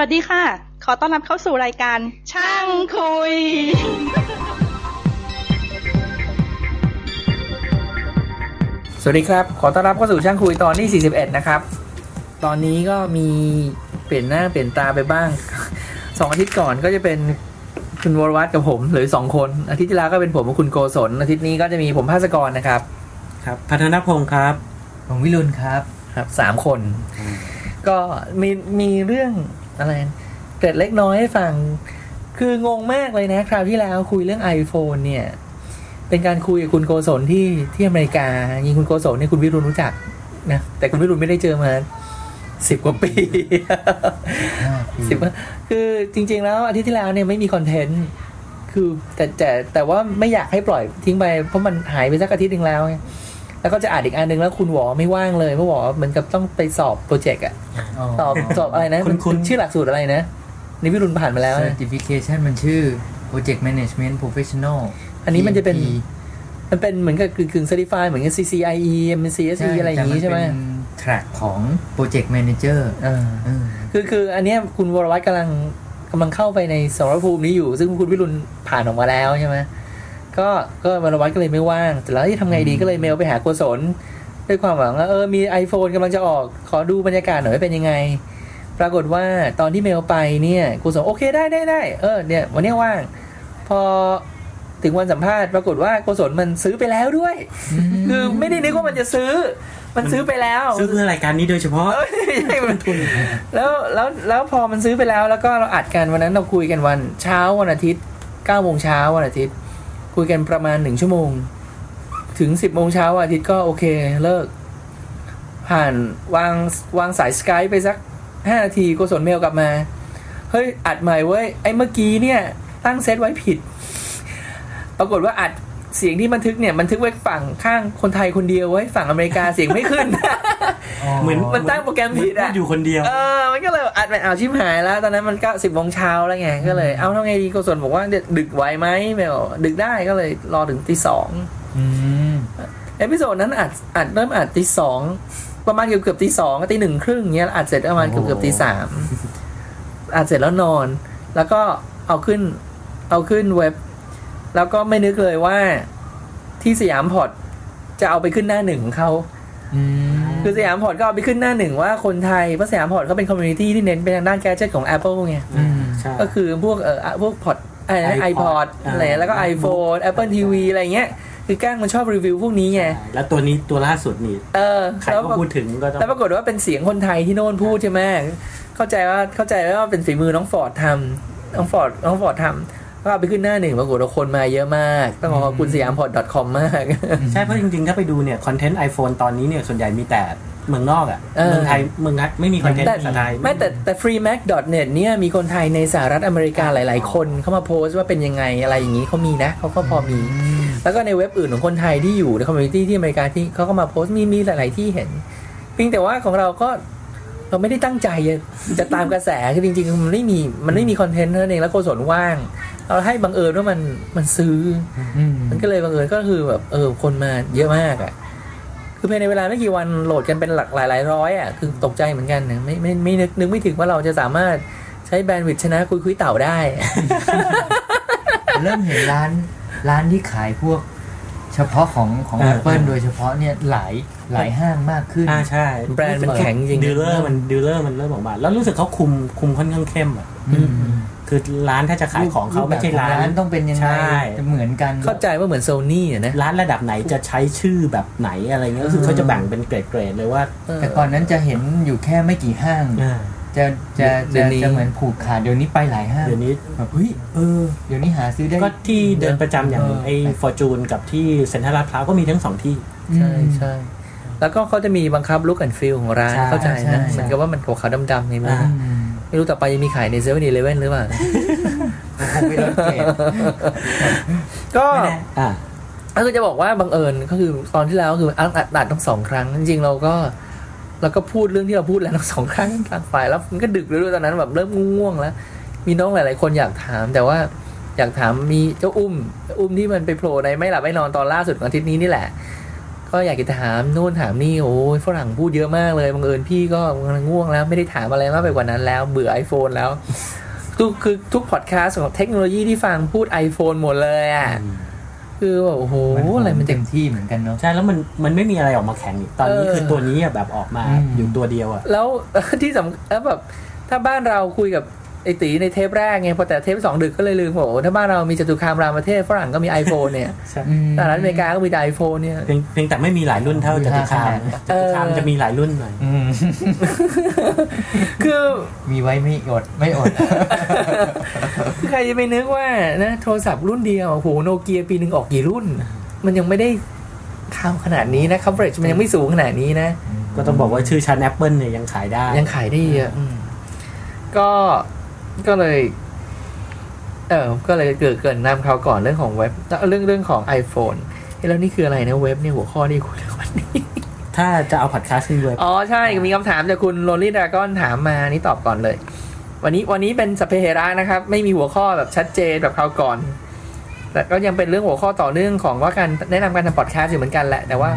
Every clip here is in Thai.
วัสดีค่ะ ขอต้อนรับเข้าสู่รายการ ช่างคุย สวัสดีครับ ขอต้อนรับเข้าสู่ช่างคุยตอนที่ 41 นะครับ ตอนนี้ก็มีเปลี่ยนหน้าเปลี่ยนตาไปบ้าง สองอาทิตย์ก่อนก็จะเป็นคุณวรวัตกับผมหรือสองคน อาทิตย์ที่แล้วก็เป็นผมกับคุณโกศล อาทิตย์นี้ก็จะมีผมภาสกรนะครับ ครับพัฒนพงศ์ครับ ผมวิรุณครับ ครับสามคน ก็มีมีเรื่อง อะไรเกร็ดเล็กน้อยให้ฟัง คืองงมากเลยนะ คราวที่แล้วคุยเรื่อง iPhone เนี่ย เป็นการคุยกับคุณโกศลที่ที่อเมริกายิงคุณโกศลเนี่ยคุณวิรุณรู้จักนะแต่คุณวิรุณไม่ได้เจอมาสิบกว่าปีสิบว่าคือจริง ๆ แล้วอาทิตย์ที่แล้วเนี่ยไม่มีคอนเทนต์คือแต่แต่แต่ว่าไม่อยากให้ปล่อยทิ้งไปเพราะมันหายไปสักอาทิตย์หนึ่งแล้วไง แล้วก็จะอ่านอีกอันหนึ่งแล้วคุณหวอไม่ว่างเลยเพราะหวอเหมือนกับต้องไปสอบโปรเจกต์อะสอบสอบอะไรนะคุณมันคุณชื่อหลักสูตรอะไรนะนี่วิรุณผ่านมาแล้วนะ Certification มันชื่อ Project Management Professional อันนี้มันจะเป็น PMP มันเป็นเหมือนกับกึ่งๆ certified เหมือนกับ CCIE MCSE อะไรอย่างนี้ใช่ไหมแต่นเป็น track ของ Project Manager อ่าเออคือคืออันเนี้ยคุณวรวัตกำลังกำลังเข้าไปในสมรภูมินี้อยู่ ซึ่งคุณวิรุณผ่านออกมาแล้วใช่ไหม ก็ก็วรวัตก็เลยไม่ว่างแต่แล้วที่ทำไงดีก็เลยเมลไปหาโกศลด้วยความหวังว่าเออมี iPhone กำลังจะออกขอดูบรรยากาศหน่อยว่าเป็นยังไง ปรากฏว่าตอนที่เมลไปเนี่ยโกศลโอเคได้ได้ได้เออเนี่ยวันเนี้ยว่าง พอถึงวันสัมภาษณ์ปรากฏว่าโกศลมันซื้อไปแล้วด้วย คือไม่ได้นึกว่ามันจะซื้อ มันซื้อไปแล้ว ซื้อเพื่อรายการนี้โดยเฉพาะเอ้ยไม่ใช่มันทุนแล้วแล้วแล้วพอมันซื้อไปแล้วแล้วก็เราอัดกันวันนั้นเราคุยกันวันเช้าวันอาทิตย์เก้าโมงเช้าวันอาทิตย์ คุยกันประมาณหนึ่งชั่วโมง ถึงสิบโมงเช้าอาทิตย์ก็โอเคเลิก ผ่านวางวางสายสกายไปสักห้านาทีก็สนเมลกลับมา เฮ้ย อัดใหม่เว้ย ไอ้เมื่อกี้เนี่ย ตั้งเซตไว้ผิด ปรากฏว่าอัดเสียงที่บันทึกเนี่ยบันทึกไว้ฝั่งข้างคนไทยคนเดียวไว้ฝั่งอเมริกาเสียงไม่ขึ้น เหมือนมันตั้งโปรแกรมผิดอะเหนอยู่คนเดียวเออมันก็เลยอัดไปเอาชิมหายแล้ว ตอนนั้นมันก็สิบโมงเช้าแล้วไงก็เลย เอาทำไงดีโกศลบอกว่าเดี๋ยวดึกไหวไหมไม่บอกดึกได้ก็เลยรอถึงตีสองอืม episode นั้นอัดอัดเริ่มอัดตีสองประมาณเกือบเกือบตีสองตีหนึ่งครึ่งเงี้ยอัดเสร็จประมาณเกือบเกือบตีสามอัดเสร็จแล้วนอน แล้วก็เอาขึ้น เอาขึ้นเว็บ แล้วก็ไม่นึกเลยว่าที่ SiamPod จะเอาไปขึ้นหน้าหนึ่งของเขาอืม คือ SiamPod ก็เอาไปขึ้นหน้าหนึ่งว่าคนไทยเพราะ SiamPod เขาเป็น community ที่เน้นไปทางด้าน gadget ของ Apple ไงอืมใช่ก็คือพวกเอ่อพวก Podอะไรนะ iPod iPod อะไรแล้วก็อ่า iPhone Apple TV อะไรเงี้ยคือแก๊งมันชอบรีวิวพวกนี้ไง แล้วตัวนี้ตัวล่าสุดนี่เออใครแล้วก็พูดถึงก็ต้องแล้วปรากฏว่าเป็นเสียงคนไทยที่โน่นพูดใช่ไหมเข้าใจว่าเข้าใจว่าเป็นฝีมือน้องฟอร์ดทำน้องฟอร์ดน้องฟอร์ดทำ ก็เอาไปขึ้นหน้าหนึ่งปรากฏว่าคนมาเยอะมาก ต้องขอขอบคุณสยามพอร์ต .com มาก ใช่เพราะจริงๆ ถ้าไปดูเนี่ยคอนเทนต์ iPhone ตอนนี้เนี่ยส่วนใหญ่มีแต่เมืองนอกอะเออเมืองไทยเมืองนักไม่มี content แต่ภาษาไทยไม่แต่แต่ freemac.net เนี่ยมีคนไทยในสหรัฐอเมริกาหลาย ๆ คนเข้ามาโพสต์ว่าเป็นยังไงอะไรอย่างนี้เขามีนะเขาก็พอมี แล้วก็ในเว็บอื่นของคนไทยที่อยู่ใน community ที่อเมริกาที่เขาก็มาโพสต์มีมีหลาย ๆ ที่เห็นเพียงแต่ว่าของเราก็เราไม่ได้ตั้งใจจะตามกระแสคือจริงๆมันไม่มีมันไม่มี content เท่านั้นเองแล้วโกศลว่าง เราให้บังเอิญว่ามันมันซื้ออืมมันก็เลยบังเอิญก็คือแบบเออคนมาเยอะมากอะ คือภายในเวลาไม่กี่วันโหลดกันเป็นหลักหลายหลายร้อยอะคือตกใจเหมือนกันนะไม่ไม่ไม่นึกนึกไม่ถึงว่าเราจะสามารถใช้ bandwidth ชนะคุยคุยเต่าได้ เริ่มเห็นร้านร้านที่ขายพวก เฉพาะของของเออ Apple โดยเฉพาะเนี่ยหลายหลายห้างมากขึ้นอ่าใช่ แบรนด์มันแข็งจริง dealer มัน dealer มันเริ่มออกมา แล้วรู้สึกเขาคุมคุมค่อนข้างเข้มอะอืม คือร้านถ้าจะขายของเขาไม่ใช่ร้านร้านต้องเป็นยังไงใช่จะเหมือนกัน เข้าใจว่าเหมือนโซนี่อะนะร้านระดับไหนจะใช้ชื่อแบบไหนอะไรเงี้ยก็คือเขาจะแบ่งเป็นเกรดๆเลยว่าเออแต่ก่อนนั้นจะเห็นอยู่แค่ไม่กี่ห้างอ่าจะจะเดี๋จะยวนี้จะเหมือนผูกขาดเดี๋ยวนี้ไปหลายห้างเดี๋ยวนี้แบบเฮ้ยเออเดี๋ยวนี้หาซื้อได้ก็ที่เดินประจำอย่างเออไอ้ฟอร์จูนกับที่เซ็นทรัลลาดพร้าวก็มีทั้งสองที่ใช่ใช่แล้วก็เขาจะมีบังคับ look and feel ของร้านใช่เข้าใจใช่นะใช่เหมือนกับว่ามันขาวๆดำๆในมืออ่าอืม ไม่รู้ต่อไปจะมีขายในเซเว่นอีเลเว่นหรือเปล่าคงไม่ลดเกรดก็ไม่แน่อ่าก็คือจะบอกว่าบังเอิญก็คือตอนที่แล้วคืออัดอัดอัดทั้งสองครั้ง จริงๆเราก็เราก็พูดเรื่องที่เราพูดแล้วทั้งสองครั้งต่างฝ่ายแล้วมันก็ดึกแล้วด้วยตอนนั้นแบบเริ่มง่วงๆแล้ว มีน้องหลายๆคนอยากถาม แต่ว่าอยากถามมีเจ้าอุ้มเจ้าอุ้มที่มันไปโผล่ในไม่หลับไม่นอนตอนล่าสุดของอาทิตย์นี้นี่แหละ ก็อยากจะถามนู่นถามนี่โอ้ยฝรั่งพูดเยอะมากเลยบังเอิญพี่ก็กำลังง่วงแล้วไม่ได้ถามอะไรมากไปกว่านั้นแล้ว เบื่อ iPhone แล้วทุกคือทุกพอดแคสต์ของเทคโนโลยีที่ฟังพูด iPhone หมดเลยอะคือแบบโอ้โหอะไรมันจะเต็มที่เหมือนกันเนาะใช่แล้วมันมันไม่มีอะไรออกมาแข่งอีกตอนนี้เออคือตัวนี้อะแบบออกมาอืมอยู่ตัวเดียวอะแล้วที่สำแล้วแบบถ้าบ้านเราคุยกับ ไอตีในเทปแรกไงพอแต่เทปสองดึกก็เลยลืมบอกว่าถ้าบ้านเรามีจตุคามรามประเทศฝรั่งก็มี iPhone เนี่ยใช่สหรัฐอเมริกาก็มีแต่ iPhone เนี่ยเพียงเพียงแต่ไม่มีหลายรุ่นเท่าจตุคามจเอตุอคามจะมีหลายรุ่นหน่อยอืมคือมีไว้ไม่อดไม่อดคือใครจะไปนึกว่านะโทรศัพท์รุ่นเดียวโอ้โหโนเกียปีหนึ่งออกกี่รุ่น มันยังไม่ได้ข่าวขนาดนี้นะ coverage มันยังไม่สูงขนาดนี้นะ ก็ต้องบอกว่าชื่อชั้น Apple เนี่ยยังขายได้ ยังขายได้เยอะอืมก็ ก็เลย เออก็เลยเกิดเกิดนำข่าวก่อนเรื่องของเว็บเรื่องเรื่องของ iPhone เฮ้ยแล้วนี่คืออะไรนะเว็บเนี่ยหัวข้อที่คุยกันวันนี้ ถ้าจะเอาพอดแคสต์ขึ้นเว็บอ๋อใช่ มีคำถามจากคุณ Rolly Dragon ถามมานี่ตอบก่อนเลย วันนี้วันนี้เป็นสัพเพเหระนะครับ ไม่มีหัวข้อแบบชัดเจนแบบคราวก่อน แต่ก็ยังเป็นเรื่องหัวข้อต่อเนื่องของว่าการแนะนำการทำพอดแคสต์อยู่เหมือนกันแหละ แต่ว่า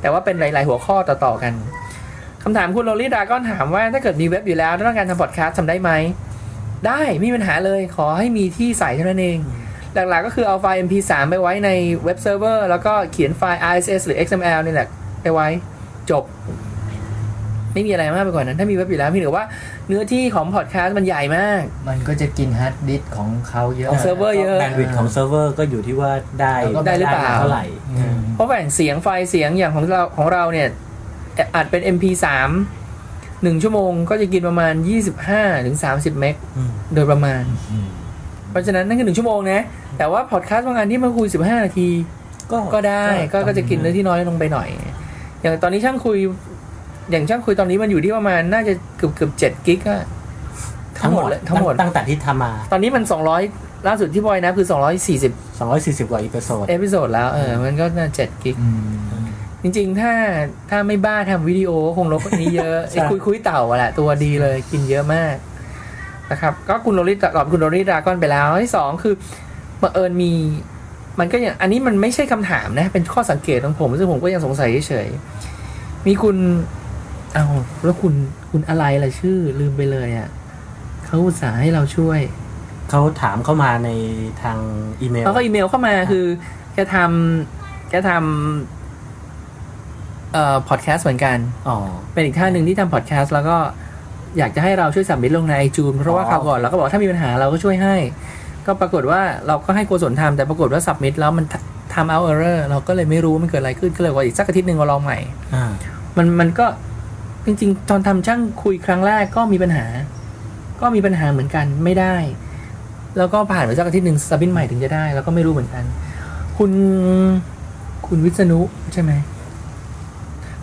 แต่ว่าเป็นหลาย ๆ หัวข้อต่อๆกันคำถามคุณ Rolly Dragon ถามว่าถ้าเกิดมีเว็บอยู่แล้วแล้วต้องการทำพอดแคสต์ทำได้ไหม ได้ไม่มีปัญหาเลยขอให้มีที่ใส่เท่านั้นเอง หลักๆก็คือเอาไฟล์ MP3 ไปไว้ในเว็บเซิร์ฟเวอร์แล้วก็เขียนไฟล์ RSS หรือ XML นี่แหละไปไว้จบ ไม่มีอะไรมากไปกว่านั้น ถ้ามีเว็บอยู่แล้วพี่หรือว่าเนื้อที่ของพอดแคสต์มันใหญ่มาก มันก็จะกินฮาร์ดดิสก์ของเขาเยอะของเซิร์ฟเวอร์เยอะ bandwidth ของเซิร์ฟเวอร์ก็อยู่ที่ว่าได้แล้วก็ได้หรือเปล่า เท่าไหร่อืมเพราะแบ่งเสียงไฟล์เสียงอย่างของเราของเราเนี่ยอัดเป็น MP3 หนึ่งชั่วโมงก็จะกินประมาณ25ถึง30 meg อืมโดยประมาณอืมเพราะฉะนั้นนั่นคือหนึ่งชั่วโมงนะ แต่ว่าพอดแคสต์บางอันที่มาคุย15นาที ก็ก็ได้ก็ก็จะกินเนื้อที่น้อยลงไปหน่อย อย่างตอนนี้ช่างคุย อย่างช่างคุยตอนนี้มันอยู่ที่ประมาณน่าจะเกือบเกือบเจ็ด gig อะทั้งหมดเลยทั้งหมดตั้งแต่ที่ทำมา ตอนนี้มัน200ล่าสุดที่บอยนะคือ240 240กว่า episode episode แล้วเออมันก็น่า7 gig อืม จริงๆ ถ้าถ้าไม่บ้าทำวิดีโอคงลบกว่านี้เยอะใช่ไอ้คุยคุยเต่าอะแหละตัวดีเลยกินเยอะมากนะครับ ก็คุณโรลิตอบคุณ Rolly Dragon ไปแล้วที่สองคือบังเอิญมี มันก็อย่างอันนี้มันไม่ใช่คำถามนะ เป็นข้อสังเกตของผมซึ่งผมก็ยังสงสัยเฉยๆมีคุณเอาแล้วคุณคุณอะไรล่ะชื่อลืมไปเลยอะเขาอุตส่าห์ให้เราช่วย เขาถามเข้ามาในทางอีเมลเขาก็อีเมลเข้ามาคือแกทำแกทำ เอ่อพอดแคสต์เหมือนกันอ๋อเป็นอีกท่านหนึ่งที่ทำพอดแคสต์แล้วก็อยากจะให้เราช่วยสัมมิตลงในไอจูนเพราะว่าอ๋อคราวก่อนเราก็บอกถ้ามีปัญหาเราก็ช่วยให้ ก็ปรากฏว่าเราก็ให้โกศลทำแต่ปรากฏว่าสับมิตแล้วมันทำเอาเออร์เราก็เลยไม่รู้ว่ามันเกิดอะไรขึ้นก็เลยว่าอีกสักอาทิตย์หนึ่งเราลองใหม่อ่ามันมันก็จริงๆ ตอนทำช่างคุยครั้งแรกก็มีปัญหา ก็มีปัญหาเหมือนกันไม่ได้ แล้วก็ผ่านไปสักอาทิตย์หนึ่งสับมิตใหม่ถึงจะได้ แล้วก็ไม่รู้เหมือนกัน คุณคุณวิษณุใช่ไหม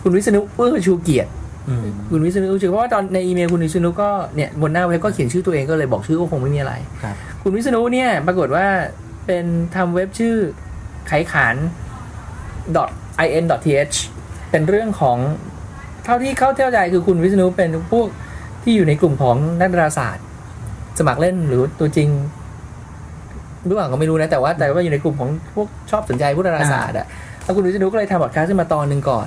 คุณวิษณุเอื้อชูเกียรติอืมคุณวิษณุชื่อเพราะว่าตอนในอีเมลคุณวิษณุก็เนี่ยบนหน้าเว็บก็เขียนชื่อตัวเองก็เลยบอกชื่อก็คงไม่มีอะไรครับคุณวิษณุเนี่ยปรากฏว่าเป็นทำเว็บชื่อไขขาน .in .th เป็นเรื่องของเท่าที่เข้าเท่าใจคือคุณวิษณุเป็นพวกที่อยู่ในกลุ่มของนักดาราศาสตร์ สมัครเล่นหรือตัวจริงรู้อ่างก็ไม่รู้นะแต่ว่าแต่ว่าอยู่ในกลุ่มของพวกชอบสนใจพวกดาราศาสตร์อะแล้วคุณวิษณุก็เลยทำบอดคาสต์ขึ้นมาตอนหนึ่งก่อน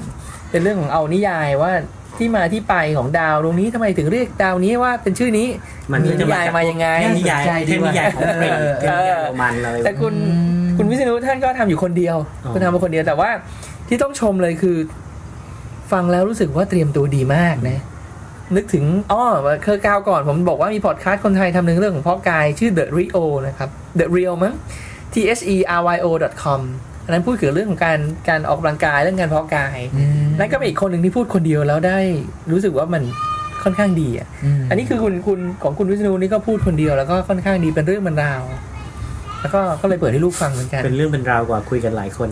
เป็นเรื่องของเอานิยายว่าที่มาที่ไปของดาวดวงนี้ทำไมถึงเรียกดาวนี้ว่าเป็นชื่อนี้ มันมีนิยายมายังไงเทพนิยายน่าสนใจดีเทพนิยายของกรีกเออเทพนิยายโรมันอะไรแต่คุณอืมคุณวิษณุท่านก็ทำอยู่คนเดียวอ๋อคุณทำมาคนเดียวแต่ว่าที่ต้องชมเลยคือ ฟังแล้วรู้สึกว่าเตรียมตัวดีมากนะ นึกถึงอ้อเคยกาวก่อนผมบอกว่ามีพอดคาสต์คนไทยทำหนึ่งเรื่องของเพ่อกายชื่อ The Rio นะครับ The Real มั้ง T H E R Y O com อันนั้นพูดเกี่ยวกับเรื่องของการการออกกำลังกายเรื่องการเพาะกายอืมนั่นก็เป็นอีกคนหนึ่งที่พูดคนเดียวแล้วได้รู้สึกว่ามันค่อนข้างดีอะมอันนี้คือคุณคุณของคุณวิษณุนี่ก็พูดคนเดียวแล้วก็ค่อนข้างดีเป็นเรื่องเป็นราว แล้วก็ก็เลยเปิดให้ลูกฟังเหมือนกัน เป็นเรื่องเป็นราวกว่าคุยกันหลายคน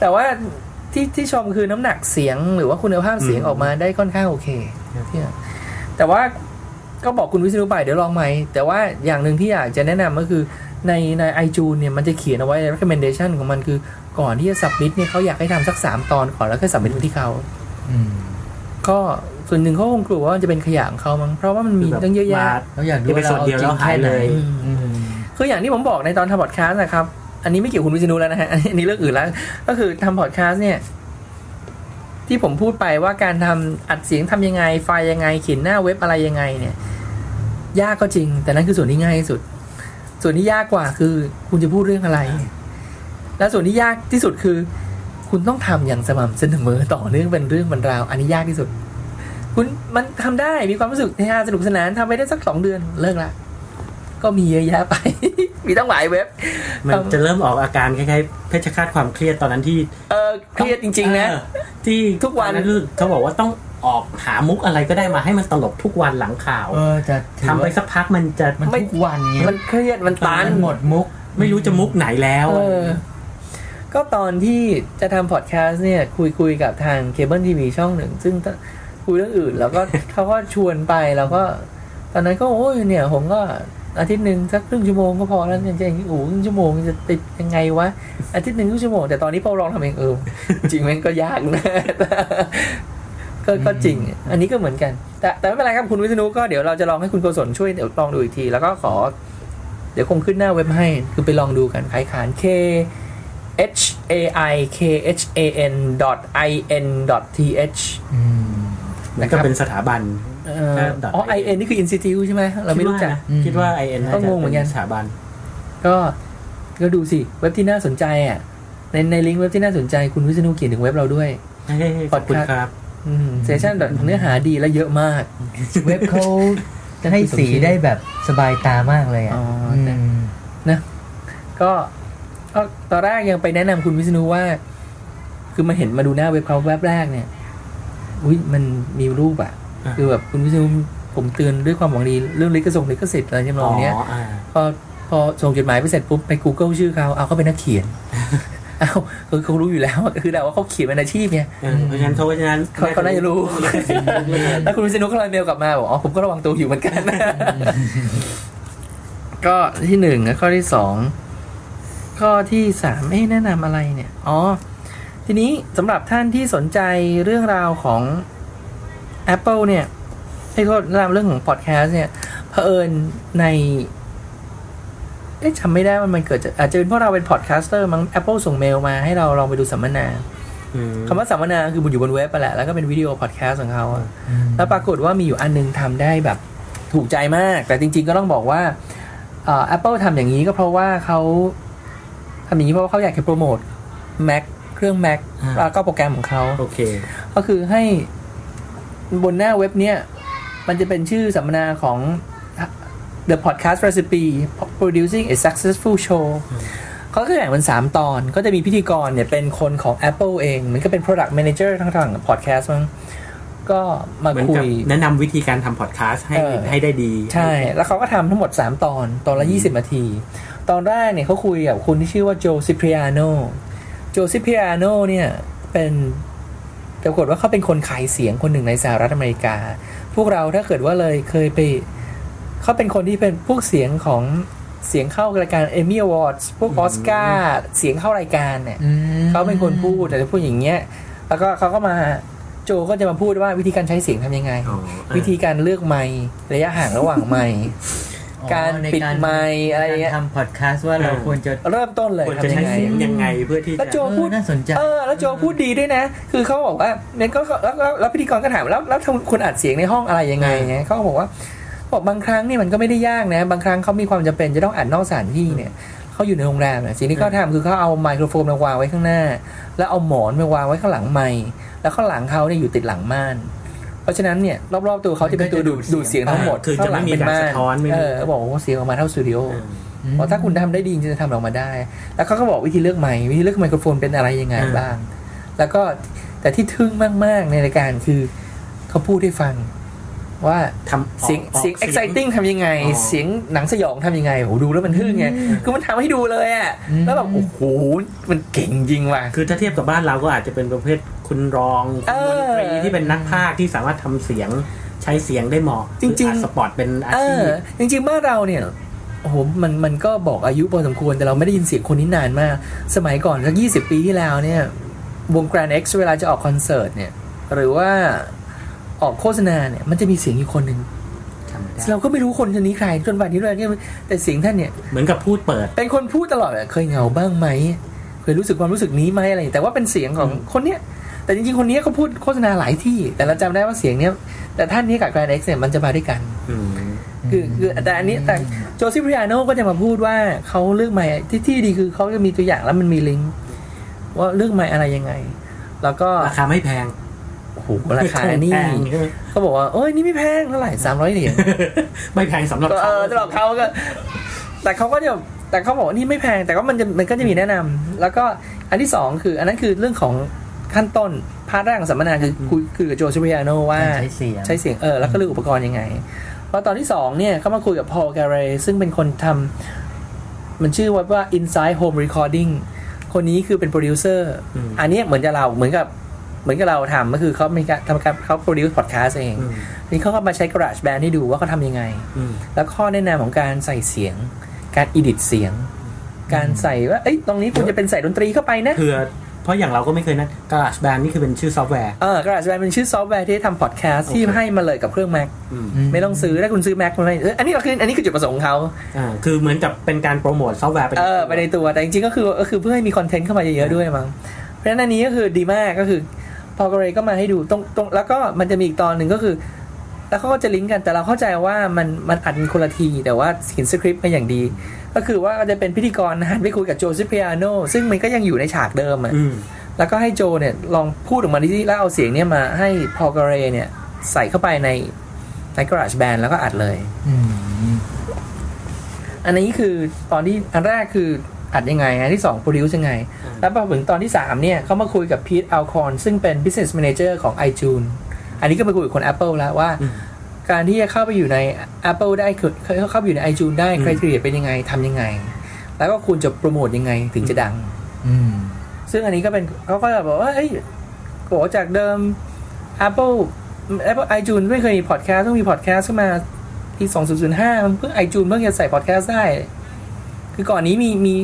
แต่ว่าที่ที่ชมคือน้ำหนักเสียงหรือว่าคุณภาพเสียงอืมออกมาได้ค่อนข้างโอเคเนี่ยแต่ว่าก็บอกคุณวิษณุไปเดี๋ยวลองไหมแต่ว่าอย่างหนึ่งที่อยากจะแนะนำก็คือ ในในไอจูนเนี่ยมันจะเขียนเอาไว้ recommendation ของมันคือก่อนที่จะ submit เนี่ยเขาอยากให้ทำสักสามตอนก่อนแล้วค่อย submit ไปที่เขาอืมก็ส่วนหนึ่งเขาคงกลัวว่ามันจะเป็นขยะของเขามั้งเพราะว่ามันมีตั้งเยอะแยะเราอยากดูเอพิว่าโซเราดเอาเดียวจริแล้งวหาแค่ยไหนเลยอืมคืออย่างที่ผมบอกในตอนทำพอดแคสต์นะครับ อันนี้ไม่เกี่ยวกับคุณวิษณุแล้วนะฮะอันนี้อันนี้เรื่องอื่นแล้ว ก็คือทำพอดแคสต์เนี่ย ที่ผมพูดไปว่าการทำอัดเสียงทำยังไง ไฟล์ยังไงเขียนหน้าเว็บอะไรยังไงเนี่ย ยากก็จริง แต่นั่นคือส่วนที่ง่ายที่สุด ส่วนที่ยากกว่าคือ คุณจะพูดเรื่องอะไร และส่วนที่ยากที่สุดคือ คุณต้องทำอย่างสม่ำเสมอต่อเนื่องเป็นเรื่องเป็นราว อันนี้ยากที่สุด คุณมันทำได้มีความรู้สึกเฮฮาสนุกสนานทำไปได้สักสองเดือนเลิกละก็มีเยอะแยะไป มีตั้งหลายเว็บ มันจะเริ่มออกอาการคล้ายๆเพชฌฆาตความเครียดตอนนั้นที่ เออเครียดจริง ๆ นะเออที่ทุกวันตอคือเขาบอกว่าต้อง ออกหามุกอะไรก็ได้มาให้มันตลกทุกวันหลังข่าวเออจะถือทำไปว่าสักพักมันจะมันไม่ทุกวันเงี้ยมันเครียดมันตันมันหมดมุก ไม่รู้จะมุกไหนแล้วเออก็ตอนที่จะทำพอดแคสต์เนี่ย คุยคุยกับทางเคเบิลทีวีช่องหนึ่ง ซึ่งคุยเรื่องอื่น แล้วก็เขาก็ชวนไปแล้วก็ ตอนนั้นก็โอ้ยเนี่ย ผมก็อาทิตย์หนึ่งสักครึ่งชั่วโมงก็พอแล้วจริงๆโอ้โหครึ่งชั่วโมงจะติดยังไงวะอาทิตย์หนึ่งครึ่งชั่วโมงแต่ตอนนี้พอลองทำเองเออจริงๆมันก็ยากนะ ก็ก็จริง อันนี้ก็เหมือนกัน แต่แต่ไม่เป็นไรครับคุณวิษณุก็เดี๋ยวเราจะลองให้คุณโกศลช่วยเดี๋ยวลองดูอีกที แล้วก็ขอ เดี๋ยวคงขึ้นหน้าเว็บให้ คือไปลองดูกันขายขาน K H A I K H A N dot I N dot T H อืมมันก็เป็นสถาบันเอ่อ dot อ๋อ I N นี่คือ Institute ใช่ไหมเราไม่รู้จัก คิดว่าไอเอ็นก็งงเหมือนกันสถาบัน ก็ก็ดูสิเว็บที่น่าสนใจอะในในลิงก์เว็บที่น่าสนใจคุณวิษณุเขียนถึงเว็บเราด้วยเฮ้ยขอบคุณครับ เซสชั่นเนื้อหาดีและเยอะมาก เว็บเขาให้สีได้แบบสบายตามากเลยอะอ๋ออืมก็ก็ตอนแรกยังไปแนะนำคุณวิษณุว่า คือมาเห็นมาดูหน้าเว็บเขาแวบแรกเนี่ยอุ้ยมันมีรูปอะอ่าคือแบบคุณวิษณุผมเตือนด้วยความหวังดีเรื่องลิขสิทธิ์ลิขสิทธิ์อะไรทำนองเนี้ยอ่าพอพอส่งจดหมายไปเสร็จปุ๊บไป Google ชื่อเขาเอาเขาเป็นนักเขียนเอาคือเขารู้อยู่แล้วอะคือแต่ว่าเขาเขียนเป็นอาชีพไงเออเพราะฉะนั้นเขาเพราะฉะนั้นเขาเขาน่าจะรู้ แล้วคุณวิษณุก็เลยเมลกลับมาบอกอ๋อผมก็ระวังตัวอยู่เหมือนกันก็ที่หนึ่งนะข้อที่สองข้อที่สามเอ๊ะแนะนำอะไรเนี่ย อ๋อ ทีนี้สำหรับท่านที่สนใจเรื่องราวของ Apple เนี่ยให้โทษแนะนำเรื่องของพอดแคสต์เนี่ยเผอิญในเอ๊ะจำไม่ได้ว่ามันเกิดจากอาจจะเป็นเพราะเราเป็น podcaster มั้ง Apple ส่งเมลมาให้เราลองไปดูสัมมนาอืมคำว่าสัมมนาคือมันอยู่บนเว็บไปแหละ แล้วก็เป็นวิดีโอพอดแคสต์ของเขาอะแล้วปรากฏว่ามีอยู่อันนึงทำได้แบบถูกใจมาก แต่จริง ๆ ก็ต้องบอกว่าเอ่อ Apple ทำอย่างนี้ก็เพราะว่าเขาทำอย่างนี้เพราะว่าเขาอยากจะโปรโมท Mac เครื่อง Mac อ่าแล้วก็โปรแกรมของเขาโอเค ก็คือให้บนหน้าเว็บเนี้ยมันจะเป็นชื่อสัมมนาของ The Podcast Recipe Producing a Successful Show เขาก็แบ่งเป็นสามตอนก็จะมีพิธีกรเนี่ยเป็นคนของ Apple เอง มันก็เป็น Product Manager ทั้งทาง Podcast มั้งก็มาเหมือนคุกับยแนะนำวิธีการทำพอดแคสต์ให้เออให้ได้ดี ใช่ แล้วเขาก็ทำทั้งหมด 3 ตอน ตอนละ 20 นาที ตอนแรกเนี่ยเขาคุยกับคุณที่ชื่อว่าโจซิปริอาโนโจซิปริอาโนเนี่ยเป็นปรากฏว่าเขาเป็นคนขายเสียงคนหนึ่งในสหรัฐอเมริกา พวกเราถ้าเกิดว่าเลยเคยไป เขาเป็นคนที่เป็นพวกเสียงของเสียงเข้ารายการเอมี่อวอร์ดพวกออสการ์เสียงเข้ารายการเนี่ยอืมเขาเป็นคนพูดแต่จะพูดอย่างเงี้ย แล้วก็เขาก็มาโจก็จะมาพูดว่าวิธีการใช้เสียงทำยังไงอ๋อวิธีการเลือกไมค์ระยะห่างระหว่างไมค์อ๋อการในปิดไมค์อะไรเงี้ยการทำพอดแคสต์ว่าเราควรจะเริ่มต้นเลยควรจะทำยัใช้งไงเสียงยังไงเพื่อที่แล้วโจจะพูดเออน่าสนใจเออแล้วโจพูดดีด้วยนะ คือเขาบอกว่าเนี่ยก็แล้วแล้วแล้วพิธีกรก็ถามแล้วแล้วคุณอัดเสียงในห้องอะไรยังไงไงเขาก็บอกว่า บอกบางครั้งเนี่ยมันก็ไม่ได้ยากนะ บางครั้งเขามีความจำเป็นจะต้องอัดนอกสถานที่เนี่ยเขาอยู่ในโรงแรมเนี่ยสิ่งที่เขาทำคือเขาเอาไมโครโฟนมาวางไว้ข้างหน้า แล้วเอาหมอนมาวางไว้ข้างหลังไมค์แล้วข้างหลังเขาเนี่ยอยู่ติดหลังม่าน เพราะฉะนั้นเนี่ยรอบๆตัวเขาจะเป็นตัวดูดดูดเสียงทั้งหมดคือจะไม่มีการสะท้อนไม่เอมีอบอกว่าเสียงออกมาเท่าสตูดิโอเออเพราะถ้าคุณทำได้ดีจริงๆจะทำออกมาได้ แล้วเขาก็บอกวิธีเลือกไมค์วิธีเลือกไมโครโฟนเป็นอะไรยังไงอืมบ้าง แล้วก็แต่ที่ทึ่งมากๆในรายการคือเขาพูดให้ฟัง ว่าทำเสียงออกเสียง exciting ทำยังไงอ๋อเสียงหนังสยองทำยังไงโหดูแล้วมันทึ่งไงคือมันทำให้ดูเลยอะอืมแล้วแบบโอ้โหมันเก่งจริงว่ะคือถ้าเทียบกับบ้านเราก็อาจจะเป็นประเภทคุณรองคุณเอดอนตรีที่เป็นนักพากย์ที่สามารถทำเสียงใช้เสียงได้เหมาะจริงๆคืออัดสปอร์ตเป็นอาเอชีอพจริงๆบ้านเราเนี่ยโอ้โหมันมันก็บอกอายุพอสมควรแต่เราไม่ได้ยินเสียงคนนี้นานมาก สมัยก่อนสักยี่สิบปีที่แล้วเนี่ยวง Grand X เวลาจะออกคอนเสิร์ตเนี่ย หรือว่า ออกโฆษณาเนี่ยมันจะมีเสียงอยู่คนหนึ่งใช่ำไม่ได้เราก็ไม่รู้คนคนนี้ใครจนวันนี้เลยเนี่ยแต่เสียงท่านเนี่ยเหมือนกับพูดเปิด เป็นคนพูดตลอดอะเคยเหงาบ้างไหมเคยรู้สึกความรู้สึกนี้ไหมอะไรอย่างแต่ว่าเป็นเสียงของอืมคนเนี้ยแต่จริงๆคนเนี้ยเขาพูดโฆษณาหลายที่ แต่เราจำได้ว่าเสียงเนี้ยแต่ท่านนี้กับแกรนเอ็กซ์เนี่ยมันจะมาด้วยกันอืมคือคือแต่อันนี้แต่โจซิปริอาโนก็จะมาพูดว่าเขาเลือกไม้ที่ที่ดีคือเขาจะมีตัวอย่างแล้วมันมีลิงก์ว่าเลือกไม้อะไรยังไง แล้วก็ราคาไม่แพง โอ้โหราคานี่แพงใช่ไหมเขาบอกว่าโอ้ยนี่ไม่แพงเท่าไหร่สามร้อยเหรียญไม่แพงสำหรับก็เอเขาอสำหรับเขาก็ แต่เขาก็จะแต่เขาบอกว่านี่ไม่แพงแต่ก็มันจะมันก็จะมีแนะนำแล้วก็อันที่สองคือ อันนั้นคือเรื่องของขั้นต้น part แรกของสัมมนาคือคุยคือกับ Joe Cipriano ว่าการใช้เสียงใช้เสียงเออแล้วก็เลือกอุปกรณ์ยังไงพอตอนที่สองเนี่ยเขามาคุยกับพอลแกเรซึ่งเป็นคนทำมันชื่อว่า Inside Home Recording คนนี้คือเป็นโปรดิวเซอร์อืมอันเนี้ยเหมือนกับเราเหมือนกับ เหมือนกับเราทำก็คือเขามีการทำการเขา produce พอดแคสต์เองอืมนี่เขาก็มาใช้ Garage Band ให้ดูว่าเขาทำยังไงอืมแล้วข้อแนะนำของการใส่เสียง การ edit เสียง การใส่ว่าเอ้ยตรงนี้ควรจะเป็นใส่ดนตรีเข้าไปนะเผื่อเพราะอย่างเราก็ไม่เคยนะ Garage Band นี่คือเป็นชื่อซอฟต์แวร์เออ Garage Band เป็นชื่อซอฟต์แวร์ที่ทำพอดแคสต์ที่โอเคให้มาเลยกับเครื่อง Mac อืมไม่ต้องซื้อถ้าคุณซื้อ Mac มันไม่เอออันนี้ก็คืออันนี้คือจุดประสงค์ของเขาอ่าคือเหมือนกับเป็นการโปรโมทซอฟต์แวร์ไปเออไปในตัวแต่จริงๆก็คือก็คือเพื่อให้มีคอนเทนต์เข้ามาเยอะๆด้วยมั้งเพราะฉะนั้นอันนี้ก็คือดีมากก็คือ พอเกรก็มาให้ดูตรงตรงแล้วก็มันจะมีอีกตอนหนึ่งก็คือ แล้วเขาก็จะลิงก์กันแต่เราเข้าใจว่ามันมันอัดเป็นคนละทีแต่ว่าเขียนสคริปต์มาอย่างดี ก็คือว่าจะเป็นพิธีกรหันไปคุยกับโจซิเปียโนซึ่งมันก็ยังอยู่ในฉากเดิมอะอืมแล้วก็ให้โจเนี่ยลองพูดออกมาดิแล้วเอาเสียงเนี่ยมาให้พอลเกเรเนี่ยใส่เข้าไปในใน Garage Band แล้วก็อัดเลยอืมอันนี้คือตอนที่อันแรกคือ อัดยังไงอันที่สอง produce ยังไงอืมแล้วพอถึงตอนที่สามเนี่ยเขามาคุยกับพีทอัลคอนซึ่งเป็น business manager ของ iTunes อันนี้ก็ไปคุยกับคน Apple แล้วว่าอืมการที่จะเข้าไปอยู่ใน Apple ได้คือเข้าไปอยู่ใน iTunes ได้อืม criteria เป็นยังไงทำยังไง แล้วก็คุณจะโปรโมทยังไงถึงจะดังอืมซึ่งอันนี้ก็เป็นเขาก็จะบอกว่าเอ้ยโกจากเดิม Apple Apple iTunes ไม่เคยมีพอดแคสต์ต้องมีพอดแคสต์ขึ้นมาปี2005มันเพิ่ง iTunes เพิ่งจะใส่พอดแคสต์ได้ คือก่อนนี้มีมี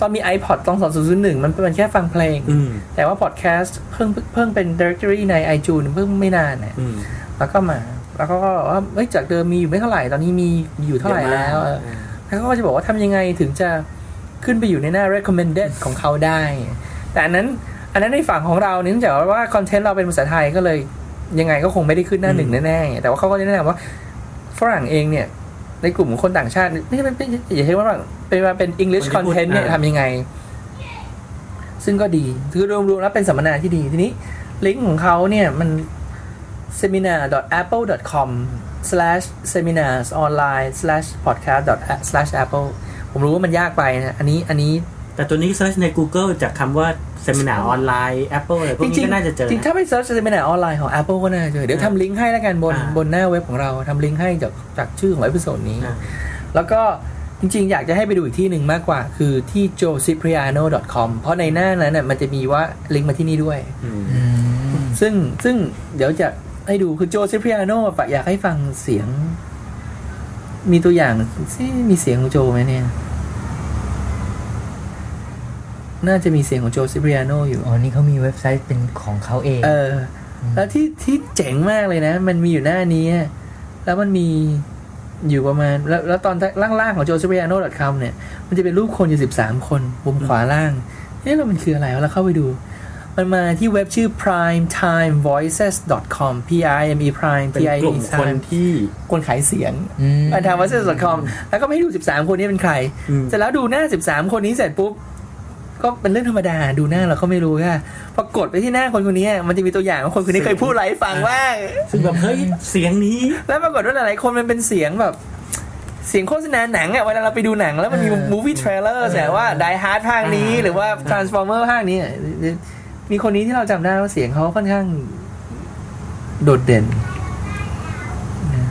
ตอนมี iPod ตอน2001 มันเป็นแค่ฟังเพลงอืมแต่ว่าพอดแคสต์เพิ่งเพิ่งเป็น directory ใน iTunes เพิ่งไม่นานเนี่ยอืมแล้วก็มา แล้วก็บอกว่าเอ้ยจากเดิมมีอยู่ไม่เท่าไหร่ ตอนนี้มีมีอยู่เท่าไหร่แล้วเออแล้วเขาก็จะบอกว่าทำยังไงถึงจะขึ้นไปอยู่ในหน้า recommended ของเขาได้ แต่อันนั้นอันนั้นในฝั่งของเราเนี่ยเนื่องจากว่าคอนเทนต์เราเป็นภาษาไทยก็เลยยังไงก็คงไม่ได้ขึ้นหน้าหนึ่งแน่ๆแต่ว่าเขาก็จะแนะนำว่าฝรั่งเองเนี่ย ในกลุ่มของคนต่างชาติไม่ใช่เป็นเป็นอย่าใช้ว่าฝรั่งเป็นมาเป็น English คนที่พูด content เนี่ยอ่าทำยังไง ซึ่งก็ดีคือรวมๆแล้วเป็นสัมมนาที่ดีทีนี้ ลิงก์ของเขาเนี่ยมัน seminar.apple.com slash seminars online slash podcast slash apple ผมรู้ว่ามันยากไปนะ อันนี้อันนี้ แต่ตัวนี้ search ใน Google จากคำว่า seminar online Apple อะไรพวกนี้ก็น่าจะเจอจริงๆถ้าไป search seminar online ของ Apple ก็น่าจะเจอ เดี๋ยวทำลิงก์ให้แล้วกันบนอ่าบนหน้าเว็บของเราทำลิงก์ให้จากจากชื่อของ episode นี้อ่าแล้วก็จริงๆ อยากจะให้ไปดูอีกที่หนึ่งมากกว่า คือที่ joecipriano.com เพราะในหน้านั้นน่ะมันจะมีว่าลิงก์มาที่นี่ด้วยอืมอืมซึ่งซึ่งเดี๋ยวจะให้ดูคือ Joe Cipriano อยากให้ฟังเสียง มีตัวอย่างซิมีเสียงของโจไหมเนี่ย น่าจะมีเสียงของ Joe Cipriano อยู่ อ๋อ นี่เขามีเว็บไซต์เป็นของเขาเอง เออ แล้วที่ที่เจ๋งมากเลยนะ มันมีอยู่หน้านี้ แล้วมันมีอยู่ประมาณ แล้วแล้วตอนล่างๆของ j o s e p i a n o c o m เนี่ย มันจะเป็นรูปคนอยู่สิบสามคนมุมขวาล่างเอ๊ะแล้วมันคืออะไรวะแล้วเข้าไปดู มันมาที่เว็บชื่อ primetimevoices.com p i m e prime เป็น t i กลุ่ม e คนที่คนขายเสียงอืมอันทำ voices.com แล้วก็ไม่ให้ดู 13 คนนี้เป็นใครอืมเสร็จแล้วดูหน้า 13 คนนี้เสร็จปุ๊บ ก็เป็นเรื่องธรรมดาดูหน้าเราก็ไม่รู้ค่ะพอกดไปที่หน้าคนคนนี้มันจะมีตัวอย่างว่าคนคนนี้เคยพูดอะไรให้ฟังว่างซึ่งแบบเฮ้ยเสียงนี้ แล้วปรากฏว่าหลายๆคนมันเป็นเสียงแบบเสียงโฆษณาหนังอะเวลาเราไปดูหนังแล้วมันมี movie trailer แสดงว่า Die Hard ภาคนี้อ่าหรือว่า Transformer ภาคนี้อะมีคนนี้ที่เราจำได้ว่าเสียงเขาค่อนข้างโดดเด่นนะ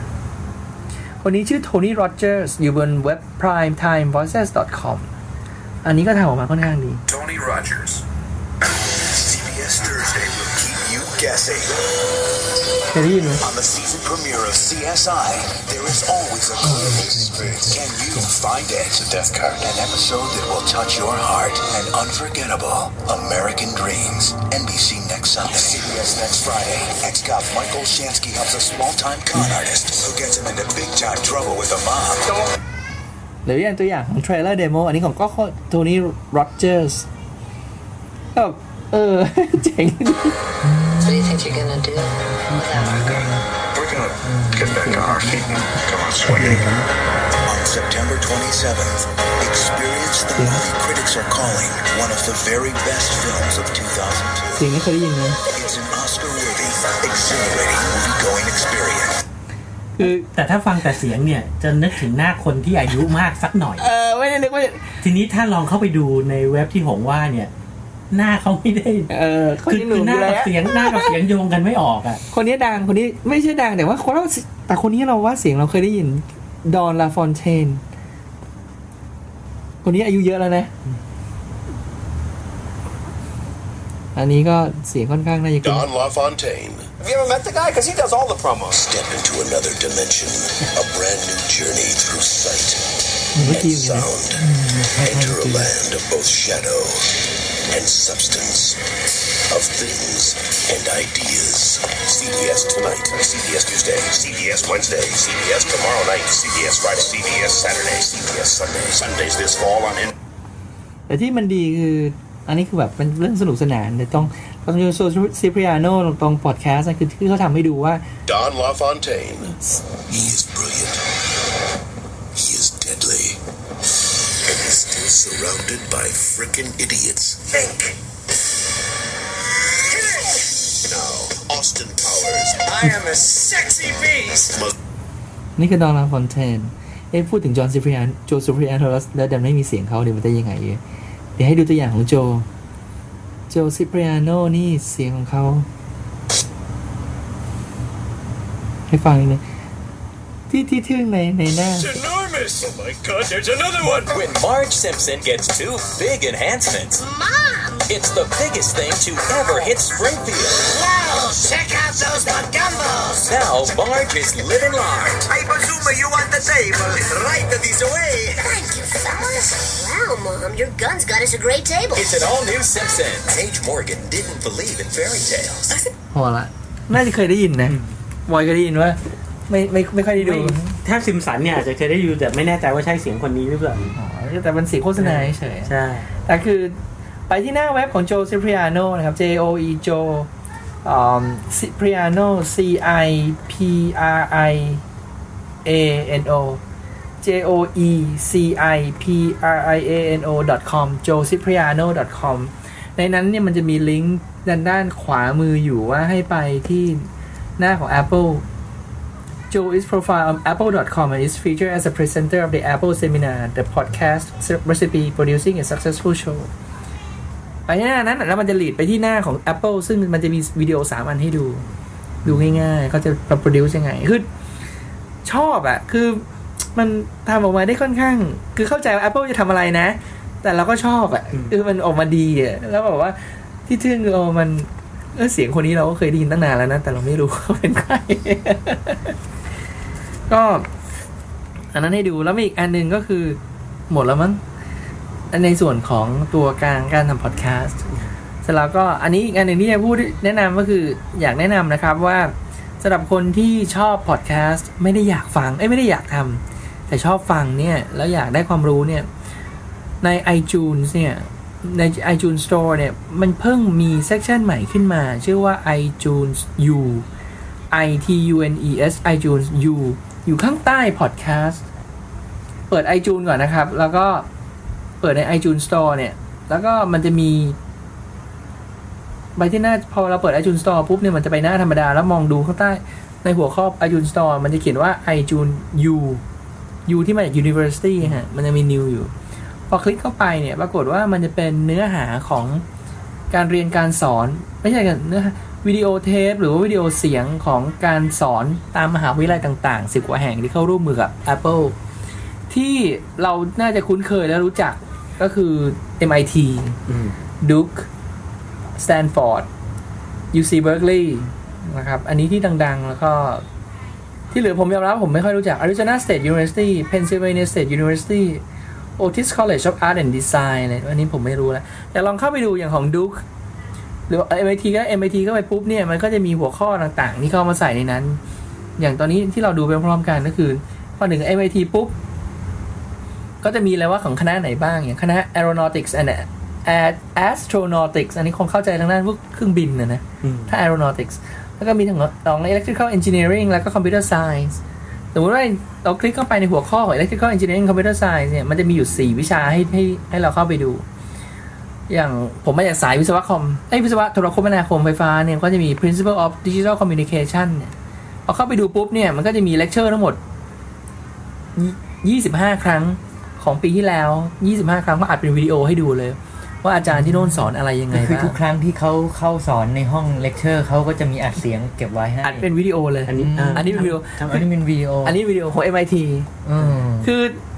คนนี้ชื่อโทนี่โรเจอร์สอยู่บนเว็บ primetimevoices.com อันนี้ก็ทำออกมาค่อนข้างดี Tony Rogers. CBS Thursday will keep you guessing. เคยได้ยินไหม On the season premiere of CSI, there is always a clue. Can you find it? It's a death card. An episode that will touch your heart. An unforgettable American Dreams. NBC Next. next Sunday. CBS next Friday. Ex-cop Michael Shansky helps a small-time con artist who gets him into big-time trouble with the mob. หรืออย่างตัวอย่างของเทรลเลอร์เดโมอันนี้ของก็โทนี่โรเจอร์สก็แบบเออเจ๋ง What do you think you're gonna do without our girl? We're gonna get back to our feet and come out swinging. On September 27th, experience the movie critics are calling one of the very best films of 2002. เสียงนี้เคยได้ยินไหม It's an Oscar-worthy, exhilarating movie-going experience. คือแต่ถ้าฟังแต่เสียงเนี่ยจะนึกถึงหน้าคนที่อายุมากสักหน่อย เออไม่ได้นึกว่าทีนี้ถ้าลองเข้าไปดูในเว็บที่หงว่าเนี่ย หน้าเขาไม่ได้ เออคนคือนี้หคืนุ่อมหอน้ายู่แล้กับวเสียงหน้ากับเสียงโยงกันไม่ออกอะ คนนี้ดังคนนี้ไม่ใช่ดังแต่ว่าคนเราแต่คนนี้เราว่าเสียงเราเคยได้ยินดอนลาฟอนเทนคนนี้อายุเยอะแล้วนะ อันนี้ก็เสียงค่อนข้างน่าจะคุ้น Don LaFontaine. Have you ever met the guy? Because he does all the promos. Step into another dimension, a brand new journey through sight เมื่อกี้ and อยู่นะ sound. Enter a land of both shadow and substance, of things and ideas. CBS tonight, CBS Tuesday, CBS Wednesday, CBS tomorrow night, CBS Friday, CBS Saturday, CBS Sunday. Sundays this fall on in. แต่ที่มันดีคือ อันนี้คือแบบเป็นเรื่องสนุกสนานแต่ต้อง ต้องดูโซซิปริอาโนตรงพอดแคสต์นะคือที่เขาทำให้ดูว่า Don LaFontaine. He is brilliant. He is deadly. And he's still surrounded by frickin' idiots. Think. Now, Austin Powers I am a sexy beast. must นี่คือดอนลาฟอนเทนเอ้พูดถึงจอห์นซิปริอาโนโจซิปริอาโนแล้วแล้วดันไม่มีเสียงเขาเดี๋ยวมันจะยังไงเนี่ยเดี๋ยวให้ดูตัวอย่างของโจ โจซิปริอาโนนี่เสียงของเขา ให้ฟังนิดนึงที่ที่ทึ่งในในหน้า It's enormous. Oh my god, there's another one. When Marge Simpson gets two big enhancements, Mom! it's the biggest thing to ever hit Springfield. Wow! Check out those gumbos! Now Marge is living large. I presume you want the table. Right this way. Thank you, fellas. Wow, Mom, your gun's got us a great table. It's an all new Simpson. Paige Morgan didn't believe in fairy tales. พอละน่าจะเคยได้ยินนะบอยเคยได้ยินว่า ไม่ไม่ไม่ค่อยได้ดูไม่ถ้าซิมสันเนี่ยอาจจะเคยได้ยินแต่ไม่แน่ใจว่าใช่เสียงคนนี้หรือเปล่าอ๋อแต่เป็นเสียงโฆษณาเฉยๆใช่แต่คือไปที่หน้าเว็บของโจซิปริอาโนนะครับ J O E โจซิปริอาโน C I P R I A N O J O E C I P R I A N O com jocipriano com ในนั้นเนี่ยมันจะมีลิงก์ด้านด้านขวามืออยู่ว่าให้ไปที่หน้าของ Apple Joe is profile on apple.com and is featured as a presenter of the Apple Seminar, the podcast recipe producing a successful show. ไปหน้านั้นน่ะแล้วมันจะลีดไปที่หน้าของ Apple ซึ่งมันจะมีวิดีโอสามอันให้ดู ดูง่ายๆเขาจะ produce ยังไงคือชอบอะคือมันทำออกมาได้ค่อนข้าง คือเข้าใจว่า Apple จะทำอะไรนะ แต่เราก็ชอบอะคือมันออกมาดีอะแล้วแบบว่าที่ทึ่งคือเออมันเออเสียงคนนี้เราก็เคยได้ยินตั้งนานแล้วนะ แต่เราไม่รู้เขาเป็นใคร ก็ อันนั้นให้ดูแล้วมีอีกอันหนึ่งก็คือ หมดแล้วมั้งอัน ในส่วนของตัวการการทำพอดแคสต์เสร็จแล้วก็อันนี้อีกอันหนึ่งที่จะพูดแนะนำก็คืออยากแนะนำนะครับว่าสำหรับคนที่ชอบพอดแคสต์ไม่ได้อยากฟังเอ้ยไม่ได้อยากทำแต่ชอบฟังเนี่ยแล้วอยากได้ความรู้เนี่ยใน iTunes เนี่ยใน iTunes Store เนี่ย มันเพิ่งมี section ใหม่ขึ้นมา ชื่อว่า iTunes U i t u n e s iTunes U อยู่ข้างใต้ podcast เปิด iTunes ก่อนนะครับ แล้วก็ เปิดใน iTunes Store เนี่ย แล้วก็มันจะมีไปที่หน้าพอเราเปิด iTunes Store ปุ๊บเนี่ยมันจะไปหน้าธรรมดา แล้วมองดูข้างใต้ในหัวข้อ iTunes Store มันจะเขียนว่า iTunes U U ที่มาจาก University ฮะ มันจะมี New อยู่ พอคลิกเข้าไปเนี่ย ปรากฏว่ามันจะเป็นเนื้อหาของการเรียนการสอน ไม่ใช่กันเนื้อวิดีโอเทปหรือว่าวิดีโอเสียงของการสอนตามมหาวิทยาลัยต่างๆสิบกว่าแห่งที่เข้าร่วมมือกับ Apple ที่เราน่าจะคุ้นเคยและรู้จัก ก็คือ MIT อืม Duke Stanford UC Berkeley นะครับ อันนี้ที่ดัง ๆ แล้วก็ ที่เหลือผมยอมรับผมไม่ค่อยรู้จัก Arizona State University Pennsylvania State University Otis College of Art and Design อะไรอันนี้ผมไม่รู้แล้ว แต่ลองเข้าไปดูอย่างของ Duke หรือว่า MIT ก็ MIT ก็ไปปุ๊บเนี่ย มันก็จะมีหัวข้อต่างๆ ที่เข้ามาใส่ในนั้น อย่างตอนนี้ที่เราดูไปพร้อมๆกันก็คือพอหนึ่ง MIT ปุ๊บ ก็จะมีอะไรว่าของคณะไหนบ้าง อย่างคณะ Aeronautics and Astronautics อันนี้คงเข้าใจทางด้านพวกเครื่องบินนะนะอืมถ้า aeronautics แล้วก็มีทั้งของ electrical engineering แล้วก็ computer science สมมติว่าเราคลิกเข้าไปในหัวข้อของ electrical engineering computer science เนี่ย มันจะมีอยู่ 4 วิชาให้ให้ให้เราเข้าไปดู อย่างผมมาจากสายวิศวะคอมเอ้ยวิศวะโทรคมนาคมไฟฟ้าเนี่ย ก็จะมี principle of digital communication เนี่ยพอเข้าไปดูปุ๊บเนี่ย มันก็จะมีเลคเชอร์ทั้งหมด 25 ครั้ง ของปีที่แล้ว 25 ครั้งก็อัดเป็นวิดีโอให้ดูเลย ว่าอาจารย์ที่โน่นสอนอะไรยังไงก็คือบ้างทุกครั้งที่เขาเข้าสอนในห้องเลคเชอร์เขาก็จะมีอัดเสียงเก็บไว้ให้อัดเป็นวิดีโอเลย อันนี้อืมอันนี้เป็นวิดีโอทำอันนี้เป็นวิดีโออันนี้วิดีโอของ MIT อืมคือดีมาก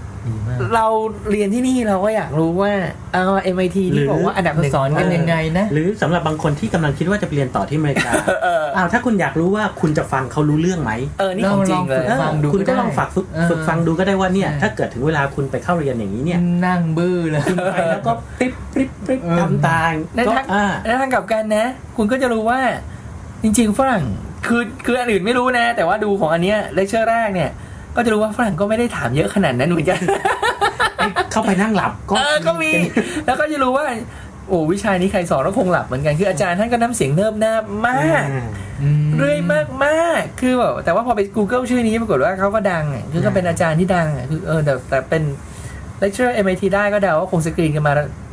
เราเรียนที่นี่เราก็อยากรู้ว่าเออ MIT ที่บอกว่าอันดับหเขานึ่งสอนกันยังไงนะ หรือสำหรับบางคนที่กำลังคิดว่าจะไปเรียนต่อที่อเมริกาเอออ้าวถ้าคุณอยากรู้ว่าคุณจะฟังเขารู้เรื่องไหมเออนี่ของจริงเลยลองฝึกฟังดูคุณก็ก็ได้ลองฝึกฝึกเออฝึกฟังดูก็ได้ว่าเนี่ยใช่ถ้าเกิดถึงเวลาคุณไปเข้าเรียนอย่างนี้เนี่ย นั่งบื้อเลยคุณไปแล้วก็ปริ๊บปริ๊บปริ๊บเออทำตามในก็ทางอ่าในทางกลับกันนะ คุณก็จะรู้ว่า จริง ๆฝรั่งคือคืออันอื่นไม่รู้นะ แต่ว่าดูของอันเนี้ยเลคเชอร์แรกเนี่ย ก็จะรู้ว่าฝรั่งก็ไม่ได้ถามเยอะขนาดนั้นเหมือนกันเข้าไปนั่งหลับก็เออก็มี แล้วก็จะรู้ว่า โอ้วิชานี้ใครสอนก็คงหลับเหมือนกันคืออาจารย์ท่านก็น้ำเสียงเนิบนาบมากอ่าเรื่อยมากมากๆคือแบบแต่ว่าพอไป Google ชื่อนี้ปรากฏว่าเขาก็ดังอะคือก็เป็นอาจารย์ที่ดังอะคือเออแต่แต่เป็น lecturer MIT ได้ก็เดาว่าคงสกรีนกันมา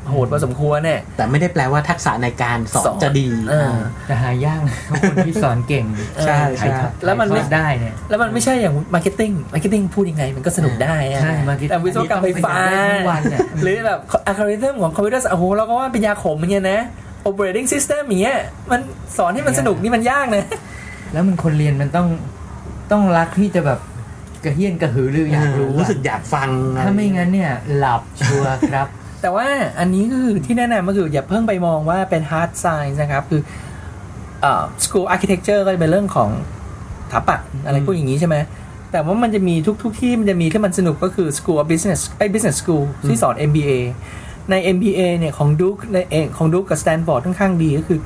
โหดพอสมควรเนี่ยแต่ไม่ได้แปลว่าทักษะในการสอสนอนจะดีเออแต่หายากนะคนที่สอนเก่งใช่ถ่ายทอดแล้วมันไม่ถ่ายทอดได้เนี่ยแล้วมันไม่ใช่อย่าง marketing marketing พูดยังไงมันก็สนุกได้อะใช่ marketing แต่วิศวกรรมไฟฟ้าต้องไปได้ทั้งวันน่ะหรือแบบอัลกอริทึมของคอมพิวเตอร์โอ้โหเราก็ว่าเป็นยาขมอย่างเงี้ยนะ operating system อย่างเงี้ยมันสอนให้มันสนุกนี่มันยากนะ แล้วมันคนเรียนมันต้องต้องรักที่จะแบบกระเหี้ยนกระหือรืออยากรู้รู้อะสึกอยากฟัง ถ้าไม่งั้นเนี่ย หลับชัวร์ครับ แต่ว่าอันนี้ก็คือที่แนะนำก็คืออย่าเพิ่งไปมองว่าเป็น hard science นะครับ คือเอ่อ school architecture ก็จะเป็นเรื่องของสถาปัตย์อะไรพวกอย่างนี้ใช่ไหมแต่ว่ามันจะมีทุกๆที่มันจะมีที่มันสนุกก็คือ school of business ไอ้ business school ที่สอน MBA ใน MBA เนี่ยของดุกในเองของดุกกับ Stanford ค่อนข้างดีก็คือ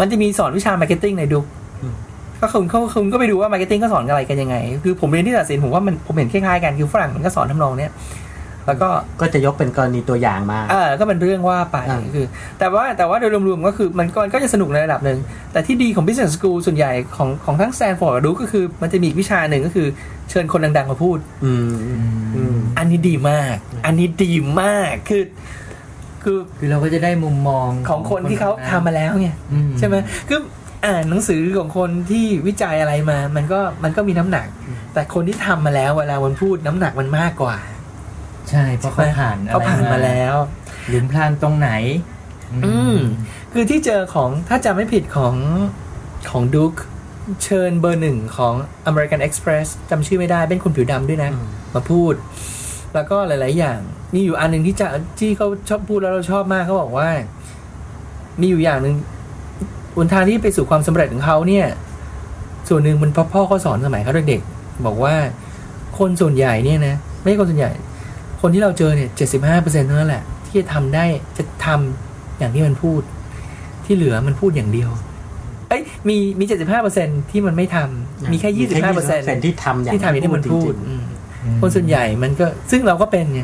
มันจะมีสอนวิชา marketing ในดุกก็คุณเขาคุณก็ไปดูว่า marketing ก็สอนอะไรกันยังไง คือผมเรียนที่ตัดสินผมว่ามันผมเห็นคล้ายๆกันคือฝรั่งมันก็สอนทำนองเนี้ย แล้วก็ก็จะยกเป็นกรณีตัวอย่างมาเออก็เป็นเรื่องว่าไปอ่าคือ แต่ว่าแต่ว่าโดยรวมๆก็คือมันก็มันก็จะสนุกในระดับหนึ่ง แต่ที่ดีของ business school ส่วนใหญ่ของของทั้ง Stanford กับดูก็คือมันจะมีอีกวิชาหนึ่งก็คือ เชิญคนดังๆมาพูดอืมอืมอันนี้ดีมาก อันนี้ดีมากคือคือคือเราก็จะได้มุมมองของคนที่เขาทำมาแล้วไงอืใช่ไหมคืออ่านหนังสือของคนที่วิจัยอะไรมา มันก็มันก็มีน้ำหนัก แต่คนที่ทำมาแล้วเวลามันพูดน้ำหนักมันมากกว่า ใช่เพราะเขาผ่านเขาผ่านมาแล้วหลุมพรางตรงไหน อืมคือที่เจอของถ้าจำไม่ผิดของของดุ๊กเชิญเบอร์หนึ่งของ American Express จำชื่อไม่ได้เป็นคนผิวดำด้วยนะ มาพูด แล้วก็หลาย ๆ อย่าง มีอยู่อันหนึ่งที่จะที่เขาชอบพูดแล้วเราชอบมากเขาบอกว่า มีอยู่อย่างหนึ่งหนทางที่ไปสู่ความสำเร็จของเขาเนี่ย ส่วนหนึ่งมันเพ่อพ่อเขาสอนสมัยเขาเด็กๆบอกว่าคนส่วนใหญ่เนี่ยนะ ไม่ใช่คนส่วนใหญ่ คนที่เราเจอเนี่ยเจ็ดสิบห้าเปอร์เซ็นต์เท่านั้นแหละ ที่จะทำได้จะทำอย่างที่มันพูด ที่เหลือมันพูดอย่างเดียว เอ้ยมีมีเจ็ดสิบห้าเปอร์เซ็นที่มันไม่ทำมีแค่ยี่สิบห้าเปอร์เซ็นที่ทำอย่างที่ทำอย่างที่มันพูดจริงอืมคนส่วนใหญ่มันก็ซึ่งเราก็เป็นไง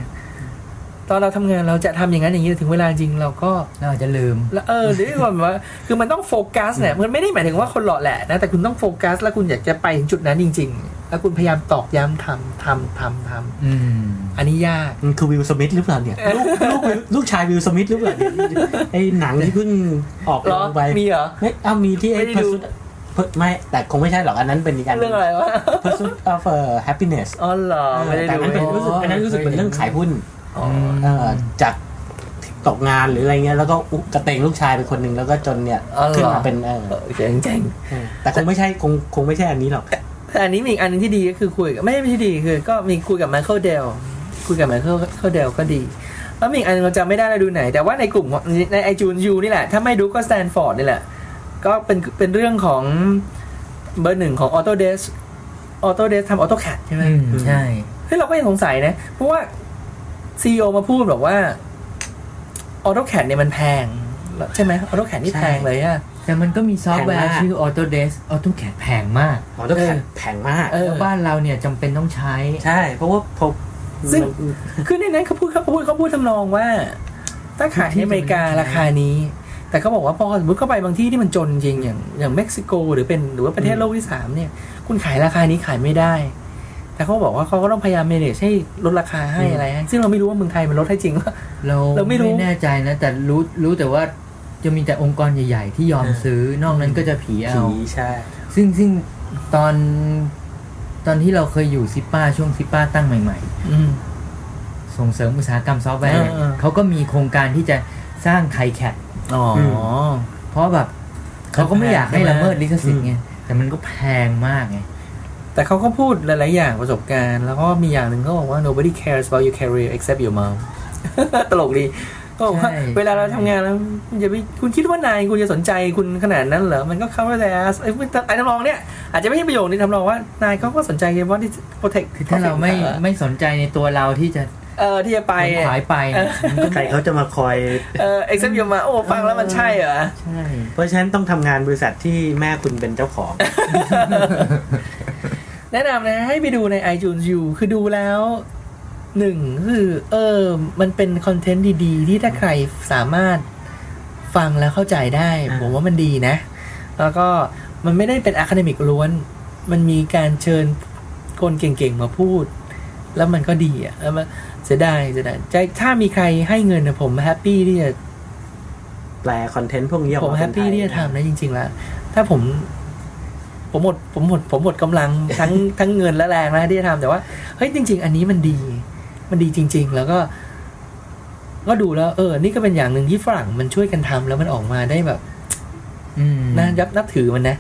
ตอนเราทำงานเราจะทำอย่างนั้นอย่างนี้แต่ถึงเวลาจริงเราก็เราอาจจะลืมแล้วเออหรือว่าแบบว่าคือมันต้องโฟกัสเนี่ยมันไม่ได้หมายถึงว่าคนหล่อแหละนะแต่คุณต้องโฟกัส แล้วคุณอยากจะไปถึงจุดนั้นจริง ๆ แล้วคุณพยายามตอกย้ำทำทำทำทำอืมอันนี้ยากๆมันคือวิลสมิธหรือเปล่าเนี่ยลูกลูกลูกชายวิลสมิธหรือเปล่าเนี่ยไอ้หนังที่เพิ่งออกเหรลองไปมีเหรอไม่เอามีที่ไอ้ไม่ได้ดู Pursuit ไม่แต่คงไม่ใช่หรอกอันนั้นเป็นอีกอันหเรื่องอะไรวะ Pursuit of uh, Happiness อ๋อเหรอไม่ได้แต่ดูอันนั้นเป็นอ๋อรู้สึกอันนั้นรู้สึกเป็นเรื่องขายหุ้นอ๋อเอ่อจากตกงานหรืออะไรเงี้ยแล้วก็อุกระเตงลูกชายเป็นคนหนึ่งแล้วก็จนเนี่ยอ๋อเหรอขึ้นมาเป็นเออเออเจ๋งเจ๋งเออแต่คงไม่ใช่คงคงไม่ใช่อันนี้หรอก แต่อันนี้มีอีกอันหนึ่งที่ดีก็คือคุยกับไม่ใช่ที่ดีคือ ก็มีคุยกับไมเคิลเดลคุยกับไมเคิลเดลก็ดี แล้วมีอีกอันหนึ่งเราจำไม่ได้เราดูไหน แต่ว่าในกลุ่มของในไอจูนยูนี่แหละ ถ้าไม่ดูก็สแตนฟอร์ดนี่แหละ ก็เป็นเป็นเรื่องของเบอร์หนึ่งของ Autodesk Autodesk ทำ AutoCAD ใช่ไหมอืมใช่เฮ้ยเราก็ยังสงสัยนะ เพราะว่าซีอมาพูดบอกว่า AutoCAD เนี่ยมันแพง ใช่ไหมออโต้แคดนี่ใช่แพงเลยอะ แต่มันก็มีซอฟต์แวแพงร์มากชื่อ Autodesk AutoCAD แพงมากอ๋อต้องแข็งแพงมากเออแล้วบ้านเราเนี่ยจำเป็นต้องใช้ ใช่ เพราะว่าพอซึ่งมันคือในนั้นเขาพูดเขาพูดเขาพูดทำนองว่า ถ้าขายในอเมริการาคานี้ แต่เขาบอกว่าพอสมมติเข้าไปบางที่ที่มันจนจริงอย่างอย่างเม็กซิโก หรือเป็นหรือว่าประเทศโลกที่สามเนี่ย คุณขายราคานี้ขายไม่ได้แต่เขาบอกว่าเขาก็ต้องพยายาม manage ให้ลดราคาให้อะไรให้ซึ่งเราไม่รู้ว่าเมืองไทยมันลดให้จริงว่าเราเราไม่รู้แน่ใจนะ แต่รู้รู้แต่ว่า จะมีแต่องค์กรใหญ่ ๆ ที่ยอมซื้อนอกนั้นก็จะผีเอาผีใช่ ซึ่งซึ่งตอนตอนที่เราเคยอยู่ซิป้าช่วงซิป้าตั้งใหม่อืมๆส่งเสริมอุตสาหกรรมซอฟต์แวร์เนี่ยเออเขาก็มีโครงการที่จะสร้างไทแคดอ๋ออเพราะแบบเขาก็ไม่อยากให้ละเมิดลิขสิทธิ์ไง แต่มันก็แพงมากไง แต่เขาก็พูดหลาย ๆ อย่างประสบการณ์ แล้วก็มีอย่างหนึ่งเขาบอกว่า nobody cares about your career except your mom ตลกดี ก็บอกว่าใช่เวลาเราทำงานแล้วอย่าไปคุณคิดว่านายคุณจะสนใจคุณขนาดนั้นเหรอมันก็ cover the ass ไอ้ไอ้ทำนองเนี้ยอาจจะไม่ใช่ประโยคนี้ทำนองว่านายเขาก็สนใจว่าที่ protect คือถ้าเราไม่ไม่สนใจในตัวเราที่จะเออที่จะไปขวนขวายไปเออมันก็ใครเขาจะมาคอยเออ except your mom โอ้ฟังแล้วมันใช่เหรอใช่เพราะฉะนั้นต้องทำงานบริษัทที่แม่คุณเป็นเจ้าของ แนะนำนะให้ไปดูใน iTunes U คือดูแล้ว หนึ่งคือเออ มันเป็นคอนเทนต์ดีๆ ที่ถ้าใครสามารถฟังแล้วเข้าใจได้อ่าผมว่ามันดีนะ แล้วก็มันไม่ได้เป็น academic ล้วน มันมีการเชิญคนเก่งๆมาพูด แล้วมันก็ดีอะแล้วมันเสียดายเสียดายใจถ้ามีใครให้เงินนะผมแฮปปี้ที่จะแปลคอนเทนต์พวกนี้ออกผมมาแฮเป็ปนไทปี้ยที่จะทำนะจริงๆแล้วถ้าผมผมหมดผมหมดผมหมดกำลังทั้งทั้งเงินและแรงนะที่จะทำแต่ว่าเฮ้ยจริง ๆ อันนี้มันดี มันดีจริง ๆ แล้วก็ ก็ดูแล้ว เออ นี่ก็เป็นอย่างหนึ่งที่ฝรั่งมันช่วยกันทำแล้วมันออกมาได้แบบอืมน่ายับนับถือมันนะ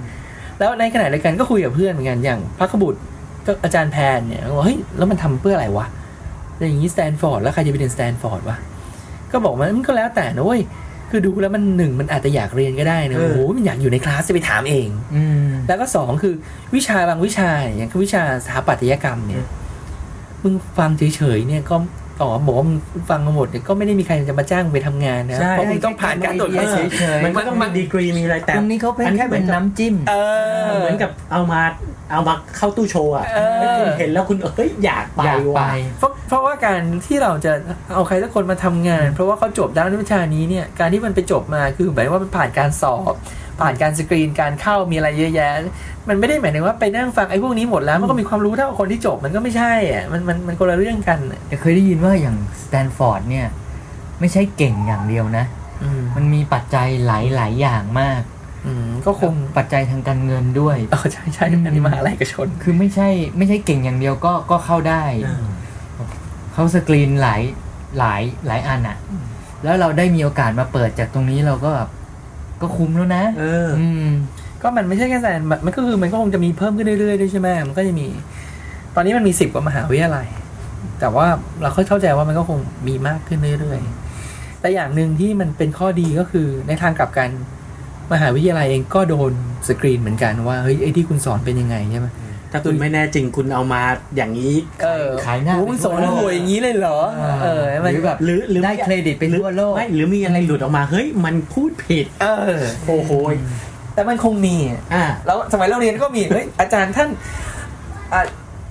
แล้วในขณะเดียวกันก็คุยกับเพื่อนเหมือนกันอย่างพระขบุตรก็อาจารย์แพนเนี่ยก็บอกเฮ้ยแล้วมันทำเพื่ออะไรวะแล้วอย่างนี้สแตนฟอร์ดแล้วใครจะไปเรียนสแตนฟอร์ดวะก็บอกมันมันก็แล้วแต่นะเว้ยคือดูแล้วมันหนึ่งมันอาจจะอยากเรียนก็ได้นะเออโอ้โหมันอยากอยู่ในคลาสจะไปถามเองอืมแล้วก็สองคือวิชาบางวิชาอย่างคือวิชาสถาปัตยกรรมเนี่ย มึงฟังเฉยๆเนี่ยก็ต่อบอกว่ามึงฟังมาหมดเนี่ยก็ไม่ได้มีใครจะมาจ้างมึงไปทำงานนะใช่เพราะมึงต้องผ่านการตรวจเอภาอษีเฉยๆมันก็ต้องมีดีกรีมีอะไรแต่ตรงนี้เขาเป็นอัแค่เป็นน้ำจิ้ม เออ เหมือนกับเอามาเอามาเข้าตู้โชว์อะเออให้คุณเห็นแล้วคุณเอ้ยอยากไปอยากไปว่ะเพราะเพราะว่าการที่เราจะเอาใครสักคนมาทำงาน เพราะว่าเขาจบด้านวิชานี้เนี่ยการที่มันไปจบมาคือหมายว่ามันผ่านการสอบ ผ่านการสกรีนการเข้ามีอะไรเยอะแยะ มันไม่ได้หมายถึงว่าไปนั่งฟังไอ้พวกนี้หมดแล้ว มันก็มีความรู้เท่ากับคนที่จบมันก็ไม่ใช่อะมันมันมันคนละเรื่องกันอะแต่เคยได้ยินว่าอย่างสแตนฟอร์ดเนี่ย ไม่ใช่เก่งอย่างเดียวนะอืมมันมีปัจจัยหลายหลายๆอย่างมากอืมก็คงปัจจัยทางการเงินด้วยเออใช่ใช่อันนี้มหาลัยเอกชน คือไม่ใช่ไม่ใช่เก่งอย่างเดียวก็ก็เข้าได้ เขาสกรีนหลายหลายหลายอันอะแล้วเราได้มีโอกาสมาเปิดจากตรงนี้เราก็แบบก็คุ้มแล้วนะ เอออืม ก็มันไม่ใช่แค่แสนมันก็คือมันก็คงจะมีเพิ่มขึ้นเรื่อยๆด้วยใช่ไหมมันก็จะมี ตอนนี้มันมีสิบกว่ามหาวิทยาลัย แต่ว่าเราค่อยเข้าใจว่ามันก็คงมีมากขึ้นเรื่อยๆ แต่อย่างหนึ่งที่มันเป็นข้อดีก็คือในทางกลับกันมหาวิทยาลัยเองก็โดนสกรีนเหมือนกันว่าเฮ้ยไอ้ที่คุณสอนเป็นยังไงใช่ไหมถ้าคุณไม่แน่จริงคุณเอามาอย่างนี้เออขายหน้าโอ้มึงสอนรวยอย่างนี้เลยเหรอเออมันหรือแบบหรือหรือได้เครดิตไปทั่วโลกไม่หรือมีอะไรหลุดออกมาเฮ้ยมันพูดผิด เออโอ้โห แต่มันคงมีอะอ่าแล้วสมัยเราเรียนก็มีเฮ้ยอาจารย์ท่านอะ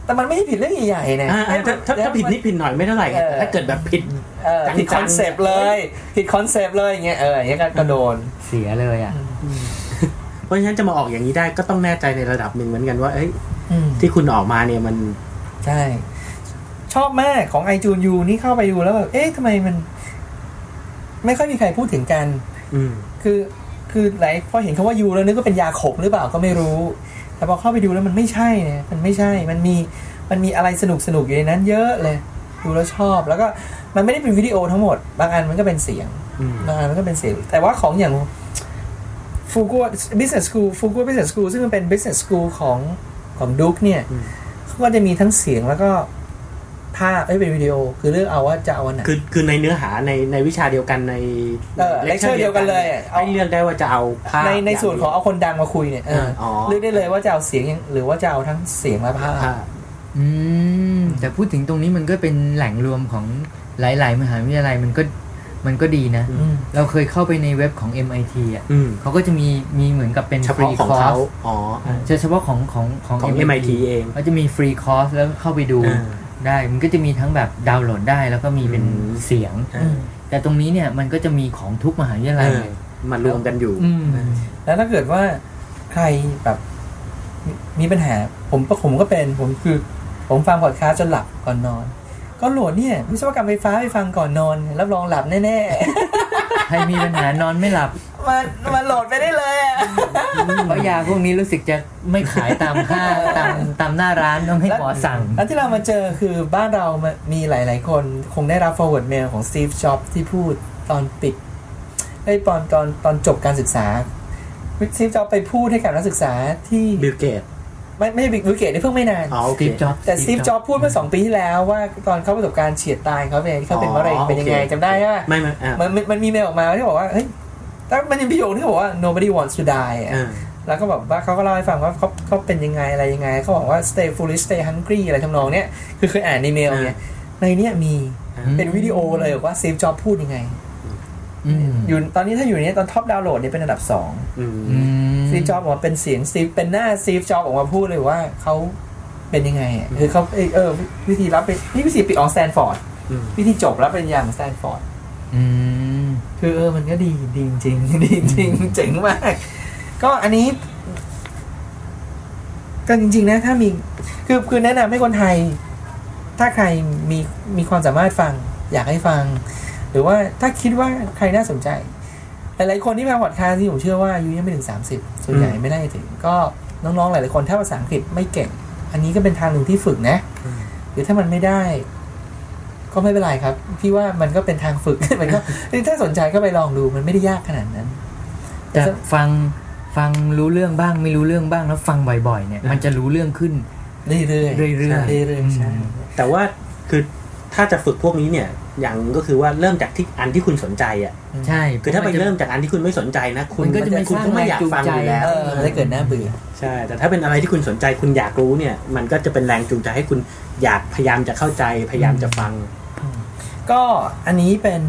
แต่มันไม่ได้ผิดเรื่องใหญ่ๆนะอ่าถ้าถ้าถ้าผิดนิดผิดหน่อยไม่เท่าไหร่เออถ้าเกิดแบบผิดเออจังๆผิดคอนเซปต์เลย ผิดคอนเซปต์เลยอย่างเงี้ยเอออย่างเงี้ยก็ก็โดนเสียเลยอะเพราะฉะนั้นจะมาออกอย่างนี้ได้ก็ต้องแน่ใจในระดับหนึ่งเหมือนกันว่าเอ้ยอืมที่คุณออกมาเนี่ยมันใช่ชอบมากของไอจูนยูนี่เข้าไปดูแล้วแบบเอ๊ะทำไมมัน ไม่ค่อยมีใครพูดถึงกันอืมคือ คือหลายพอเห็นคำว่า U แล้วนึกว่าเป็นยาขมหรือเปล่าก็ไม่รู้ แต่พอเข้าไปดูแล้วมันไม่ใช่นะมันไม่ใช่มันมีมันมีอะไรสนุกสนุกอยู่ในนั้นเยอะเลย ดูแล้วชอบ แล้วก็มันไม่ได้เป็นวิดีโอทั้งหมด บางอันมันก็เป็นเสียงอืมบางอันมันก็เป็นเสียง แต่ว่าของอย่างฟูกัว business school ฟูกัว business school ซึ่งมันเป็น business school ของของดุกเนี่ยอืมเขาก็จะมีทั้งเสียงแล้วก็ ภาพไม่เป็นวิดีโอ คือเลือกเอาว่าจะเอาอันไหนคือคือในเนื้อหาในในวิชาเดียวกันในเออ lecture เดียวกันเลยอะเอาให้เลือกได้ว่าจะเอาภาพในในส่วนของย่าเอาคนดังมาคุยเนี่ยเอออ๋อเลือกได้เลยว่าจะเอาเสียงอย่างหรือว่าจะเอาทั้งเสียงและภาพภาพอืมแต่พูดถึงตรงนี้มันก็เป็นแหล่งรวมของหลาย ๆ มหาวิทยาลัยมันก็มันก็ดีนะอืมเราเคยเข้าไปในเว็บของ MIT อะอืมเขาก็จะมีมีเหมือนกับเป็นเฉฟรีพาะของคอร์เขาสอ๋อเฉพาะของของของของ MIT เองก็จะมีฟรีคอร์สแล้วเข้าไปดูอ่า ได้ มันก็จะมีทั้งแบบดาวน์โหลดได้ แล้วก็มีเป็นอืมเสียงอ่าแต่ตรงนี้เนี่ยมันก็จะมีของทุกมหาวิทยาลัยเออเลยมารวมกันอยู่อืมแล้วถ้าเกิดว่าใครแบบมีมีปัญหา ผมก็ผมก็เป็น ผมคือ ผมฟังพอดคาสต์จนหลับก่อนนอน ก็โหลดเนี่ยวิศวกรรมไฟฟ้าไปฟังก่อนนอน รับรองหลับแน่ใค รมีปัญหานอนไม่หลับๆมามาโหลดไปได้เลยอะเพราะยาพวกนี้รู้สึกจะไม่ขายตามค่าตามตามหน้าร้านต้องให้หมอสั่ง แล้วที่เรามาเจอคือบ้านเรามามีหลาย ๆ คนคงได้รับ forward mail ของ Steve Jobs ที่พูดตอนปิดไอ้ตอนตอนตอนจบการศึกษา Steve Jobs ไปพูดให้กับนักศึกษาที่ Bill Gates ไม่ไม่ใช่บิ๊กวิกเกตนี่เพิ่งไม่นานอ๋อโอเค Steve Jobs แต่ Steve Jobs พูดเมื่อสองปีที่แล้วว่าตอนเขาประสบการณ์เฉียดตายเขาเป็นเขาเป็นมะเร็งอ๋อเป็นยังไงโอเคจำได้ใช่ไหมไม่ไม่อ่ามันมันมันมีเมลออกมาที่บอกว่าเฮ้ยแต่มันมีประโยคที่บอกว่า nobody wants to die อะอ่าแล้วก็แบบว่าเขาก็เล่าให้ฟังว่าเขาเขาเป็นยังไงอะไรยังไงเขาบอกว่า stay foolish stay hungry อะไรทำนองเนี้ยคือเคยอ่านในเมลเนี่ยในเนี้ยมีอ่าเป็นวิดีโอเลยบอกว่า Steve Jobs พูดยังไงอืมอยู่ตอนนี้ถ้าอยู่ในนี้ตอน top download เนี่ยเป็นอันดับสอง อืมอืม Steve Jobs บอกว่าเป็นเสียง Steve เป็นหน้า Steve Jobs ออกมาพูดเลยว่าเขาเป็นยังไงอะคือเขาเอยเออ วิธีรับเป็นนี่วิธีปิดออกสแตนฟอร์ดอืมวิธีจบรับปริญญาของสแตนฟอร์ดอืมคือเออมันก็ดีดีจริงดีจริงเจ๋งมาก ก็อันนี้ก็จริง ๆ นะ ถ้ามีคือคือแนะนำให้คนไทย ถ้าใครมีมีความสามารถฟัง อยากให้ฟัง หรือว่าถ้าคิดว่าใครน่าสนใจห ลายๆคนที่มาพอดคาสต์ที่ผมเชื่อว่าอายุยังไม่ถึงสามสิบส่วนใหญ่ไม่ได้ถึง ก็น้องๆหลายๆคนถ้าภาษาอังกฤษไม่เก่ง อันนี้ก็เป็นทางหนึ่งที่ฝึกนะ หรือถ้ามันไม่ได้ ก็ไม่เป็นไรครับ พี่ว่ามันก็เป็นทางฝึกมันก็ถ้าสนใจก็ไปลองดูมันไม่ได้ยากขนาดนั้น แต่ฟังฟังรู้เรื่องบ้างไม่รู้เรื่องบ้างแล้วฟังบ่อยๆ เนี่ย มันจะรู้เรื่องขึ้นเรื่อยๆเรื่อยเรื่อยๆเรื่อยๆใช่แต่ว่าคือถ้าจะฝึกพวกนี้เนี่ย อย่างก็คือว่าเริ่มจากที่อันที่คุณสนใจอะใช่คือถ้าไปเริ่มจากอันที่คุณไม่สนใจนะคุณมันก็จะไม่คุณสร้างก็ไม่อยากฟังอยู่แล้วเออมันจะเกิดหน้าเบื่อใช่ แต่ถ้าเป็นอะไรที่คุณสนใจคุณอยากรู้เนี่ย มันก็จะเป็นแรงจูงใจให้คุณอยากพยายามจะเข้าใจพยายามจะฟัง ก็อันนี้เป็น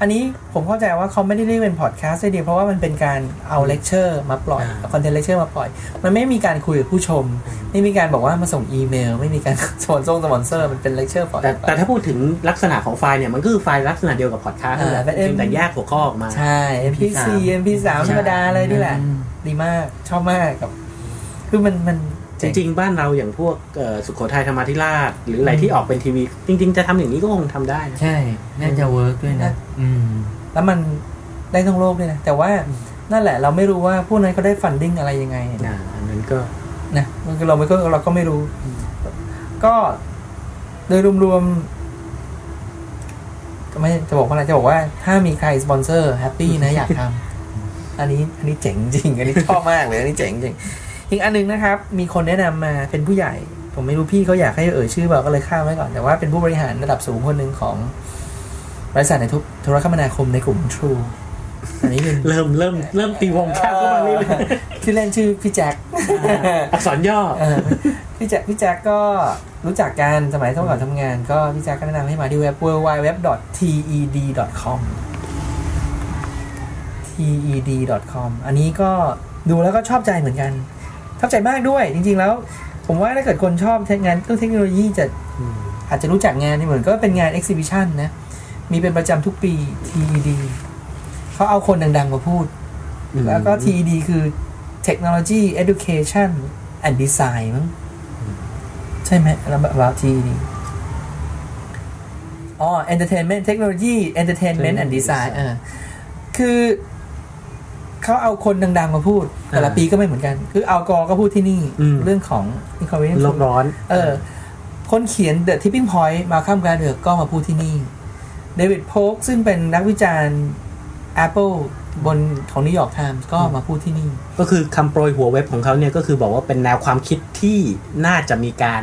อันนี้ผมเข้าใจว่าเขาไม่ได้เรียกเป็นพอดแคสต์ได้ดีเพราะว่ามันเป็นการเอาเลคเชอร์มาปล่อยอ่าคอนเทนต์เลคเชอร์มาปล่อย มันไม่มีการคุยกับผู้ชม ไม่มีการบอกว่ามาส่งอีเมล ไม่มีการสปอนเซอร์สปอนเซอร์มันเป็นเลคเชอร์ปล่อยแต่แต่ถ้าพูดถึงลักษณะของไฟล์เนี่ย มันก็คือไฟล์ลักษณะเดียวกับพอดแคสต์นั่นแหละอ่าเป็นเพียงแต่แยกหัวข้อออกมา ใช่ MP4 MP3 ธรรมดาเลยนี่แหละ ดีมากชอบมากกับคือมันมัน จริงๆ บ้านเราอย่างพวกเอ่อสุโขทัยธรรมาธิราช หรืออะไรที่ออกเป็นทีวี จริง ๆ จะทำอย่างนี้ก็คงทำได้นะใช่ น่าจะ work ด้วยนะอืมแล้วมันได้ทั้งโลกด้วยนะ แต่ว่านั่นแหละเราไม่รู้ว่าพวกนั้นเขาได้ funding อะไรยังไงอ่าอันนั้นก็นะมันคือเราไม่ก็เราก็ไม่รู้ ก็โดยรวมๆก็ไม่จะบอกว่าอะไรจะบอกว่า ถ้ามีใครสปอนเซอร์ happy นะอยากทำอันนี้อันนี้เจ๋งจริง อันนี้ชอบมากเลย อันนี้เจ๋งจริง อีกอันหนึ่งนะครับ มีคนแนะนำมาเป็นผู้ใหญ่ ผมไม่รู้พี่เขาอยากให้เอ่ยชื่อเปล่าก็เลยข้ามไว้ก่อนแต่ว่าเป็นผู้บริหารระดับสูงคนหนึ่งของบริษัทในทุกโทรคมนาคมในกลุ่ม True อันนี้เป็นเริ่มเริ่มเริ่มตีวงแคบเข้ามาเรื่อยชื่อเล่นชื่อพี่แจ็คๆอักษรย่อเออพี่แจ็คพี่แจ็คก็รู้จักกันสมัยสมัยก่อนทำงาน ก็พี่แจ็คก็แนะนำให้มาที่เว็บ www.ted.com ted.com อันนี้ก็ดูแล้วก็ชอบใจเหมือนกัน ชอบใจมากด้วย จริง ๆ แล้ว ผมว่าถ้าเกิดคนชอบงานเรื่องเทคโนโลยีจะอาจจะรู้จักงานนี่เหมือนก็เป็นงาน exhibition นะ มีเป็นประจำทุกปี TED เขาเอาคนดัง ๆ มาพูด แล้วก็ TED คือ Technology Education and Design มั้งใช่ไหมแล้วแบบว่า TED อ๋อ Entertainment Technology Entertainment and Design เออคือ เขาเอาคนดังๆมาพูด แต่ละอ่าปีก็ไม่เหมือนกัน คือเอากอก็พูดที่นี่อืมเรื่องของ Inconvenience โลกร้อน เออ คนเขียน The Tipping Point Malcolm Gladwell ก็มาพูดที่นี่ David Pogue ซึ่งเป็นนักวิจารณ์ Apple บนของ New York Times ก็มาพูดที่นี่ ก็คือคำโปรยหัวเว็บของเขาเนี่ยก็คือบอกว่าเป็นแนวความคิดที่น่าจะมีการ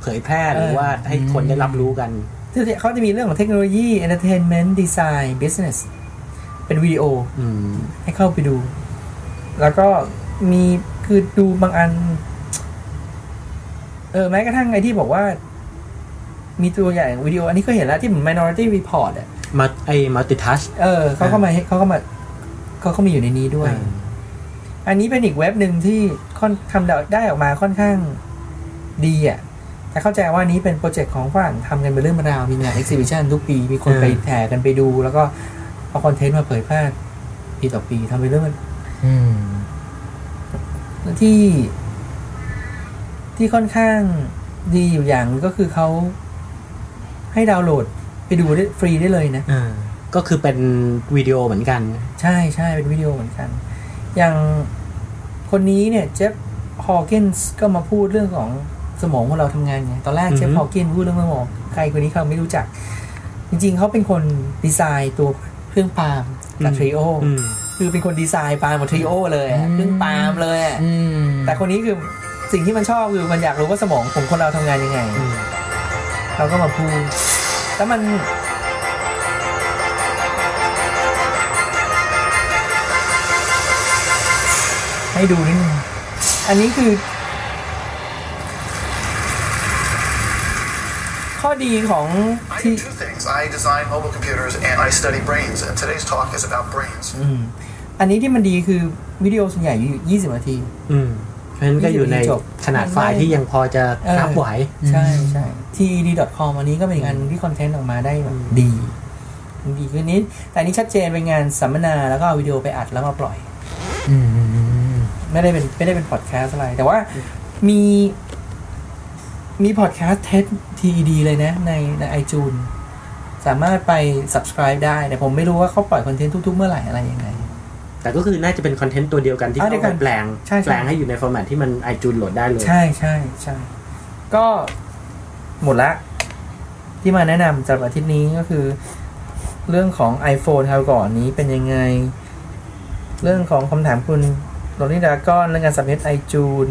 เผยแพร่หรือว่าให้คนได้รับรู้กันที่เขาจะมีเรื่องของเทคโนโลยี Entertainment Design Business เป็นวิดีโออืมให้เข้าไปดู แล้วก็มีคือดูบางอัน เออแม้กระทั่งไอ้ที่บอกว่า มีตัวอย่างวิดีโอ อันนี้ก็เห็นแล้วที่เหมือน Minority Report อะมาไอ้มัลติทัชเออเขาก็มาให้เขาก็มาเขาก็มีอยู่ในนี้ด้วย อันนี้เป็นอีกเว็บหนึ่งที่ค่อนทำได้ออกมาค่อนข้างดีอะแต่เข้าใจว่านี้เป็นโปรเจกต์ของฝรั่งทำกันเป็นเรื่องเป็นราว มีงาน exhibition ทุกปี มีคนเออไปแห่กันไปดู แล้วก็ เอาคอนเทนต์มาเผยแพร่ปีต่อปีทำเป็นเรื่องมันอืมที่ ที่ค่อนข้างดีอยู่อย่างก็คือเขาให้ดาวน์โหลดไปดูได้ฟรีได้เลยนะอ่าก็คือเป็นวิดีโอเหมือนกัน ใช่ใช่เป็นวิดีโอเหมือนกัน อย่างคนนี้เนี่ย Jeff Hawkins ก็มาพูดเรื่องของสมองของเราทำงานไงตอนแรกอือฮึ Jeff Hawkins พูดเรื่องสมองใครคนนี้เขาไม่รู้จัก จริง ๆเขาเป็นคนดีไซน์ตัว เครื่องปาล์มกับ Treo อืมคือเป็นคน design Palm กับ Treo เลยอะอืมเครื่องปาล์มเลยอะอืมแต่คนนี้คือสิ่งที่มันชอบคือมันอยากรู้ว่าสมองของคนเราทำงานยังไงอืมเราก็มาพูดแล้วมันให้ดูนิดนึงอันนี้คือ ข้อดีของ I ที่ do two things. I design mobile computers and I study brains. And today's talk is about brains. อืมอันนี้ที่มันดีคือวิดีโอส่วนใหญ่อยู่20นาที อืมเพราะฉะนั้นก็อยู่ในจบขนาดไฟล์ที่ยังพอจะเออรับไหว ใช่ใช่ TED.com อันนี้ก็เป็นอีกอันหนึ่งที่คอนเทนต์ออกมาได้แบบดี ดีขึ้นนิด แต่อันนี้ชัดเจนเป็นงานสัมมนาแล้วก็เอาวิดีโอไปอัดแล้วมาปล่อยอืมอืมอืมไม่ได้เป็นไม่ได้เป็นพอดแคสต์อะไร แต่ว่ามีมีพอดแคสต์เทส TED เลยนะ ในในไอจูน สามารถไป subscribe ได้ แต่ผมไม่รู้ว่าเขาปล่อยคอนเทนต์ทุกๆ เมื่อไหร่อะไรยังไง แต่ก็คือน่าจะเป็นคอนเทนต์ตัวเดียวกันที่อ่าเขาเดียวกัไปนแปลงใช่ใช่แปลงให้อยู่ใน format ที่มัน iTunes โหลดได้เลย ใช่ใช่ใช่ก็หมดละ ที่มาแนะนำสำหรับอาทิตย์นี้ก็คือ เรื่องของ iPhone คราวก่อนนี้เป็นยังไง เรื่องของคำถามคุณโรนี่ดากอนเรื่องการสับเน็ตไอจูน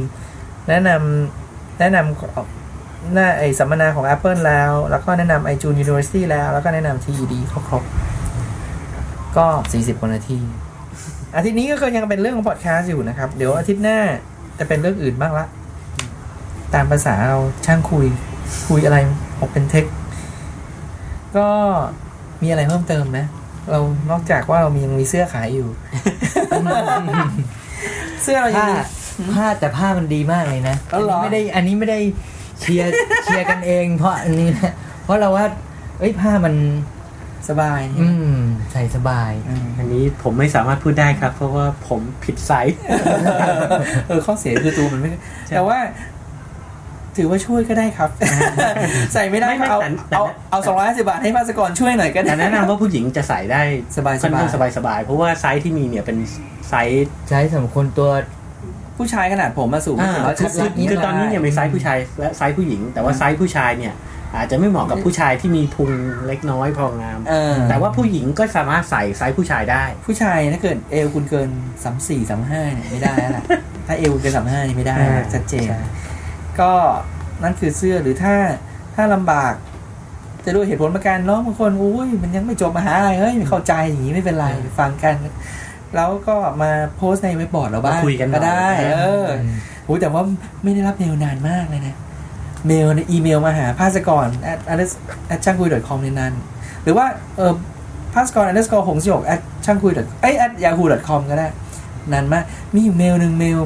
แนะนำแนะนำ หน้าไอสัมมนาของ Apple แล้ว แล้วก็แนะนำ iTunes University แล้ว แล้วก็แนะนำ TED ครบๆก็ 40กว่านาที อาทิตย์นี้ก็คือยังเป็นเรื่องของพอดแคสต์อยู่นะครับ เดี๋ยวอาทิตย์หน้าจะเป็นเรื่องอื่นบ้างละ ตามภาษาเราช่างคุย คุยอะไรออกเป็นเทค ก็มีอะไรเพิ่มเติมไหมเรานอกจากว่าเรามียังมีเสื้อขายอยู่ เสื้อเรายังผ้ามีผ้าแต่ผ้ามันดีมากเลยนะอ๋อเหรออันนี้ไม่ได้ อันนี้ไม่ได้ เชียร์เชียร์กันเอง เพราะอันนี้นะเพราะเราว่า เอ้ยผ้ามัน สบาย อืม ใส่สบายอืมอันนี้ผมไม่สามารถพูดได้ครับ เพราะว่าผมผิดไซส์เออข้อเสียคือตัวมันไม่ใช่แต่ว่า ถือว่าช่วยก็ได้ครับ ใส่ไม่ได้ไม่ไม่เอาแต่แต่ เอาเอาสองร้อยสิบบาทให้ภาสกรช่วยหน่อยก็ได้ แต่แนะนำว่าผู้หญิงจะใส่ได้สบายๆ ค่อนข้างสบายๆ เพราะว่าไซส์ที่มีเนี่ยเป็นไซส์ ใช้สำหรับคนตัว ผู้ชายขนาดผมมาสูงอ่าถึงร้อยคืเจ็อดคือสิบคือตอนนี้เนี่ยมีไซส์ผู้ชายและไซส์ผู้หญิง แต่ว่าไซส์ผู้ชายเนี่ยอาจจะไม่เหมาะกับผู้ชายที่มีพุงเล็กน้อยพองามเออแต่ว่าผู้หญิงก็สามารถใส่ไซส์ผู้ชายได้ ผู้ชายถ้าเกิดเอวคุณเกินสามสี่สามห้าเนี่ยไม่ได้แล้วล่ะถ้าเอวคุณเกินสามห้านี่ไม่ได้อ่าชัดเจนใช่ก็นั่นคือเสื้อหรือถ้าถ้าลำบาก จะด้วยเหตุผลประการน้องบางคนอุ้ยมันยังไม่จบมหาลัยเฮ้ยไม่เข้าใจอย่างนี้ไม่เป็นไรฟังกัน แล้วก็มาโพสต์ในเว็บบอร์ดเราบ้างมาคุยกันหน่ก็อยได้ เออโอ้ยแต่ว่าไม่ได้รับเมลนานมากเลยนะ เมลในอีเมลมาหาภาสกร at at ช่างคุย .com ในนั้น หรือว่าเออภาสกร underscore หงสยก at ช่างคุย เอ้ย at yahoo com ก็ได้ นานมาก มีอยู่เมลหนึ่งเมล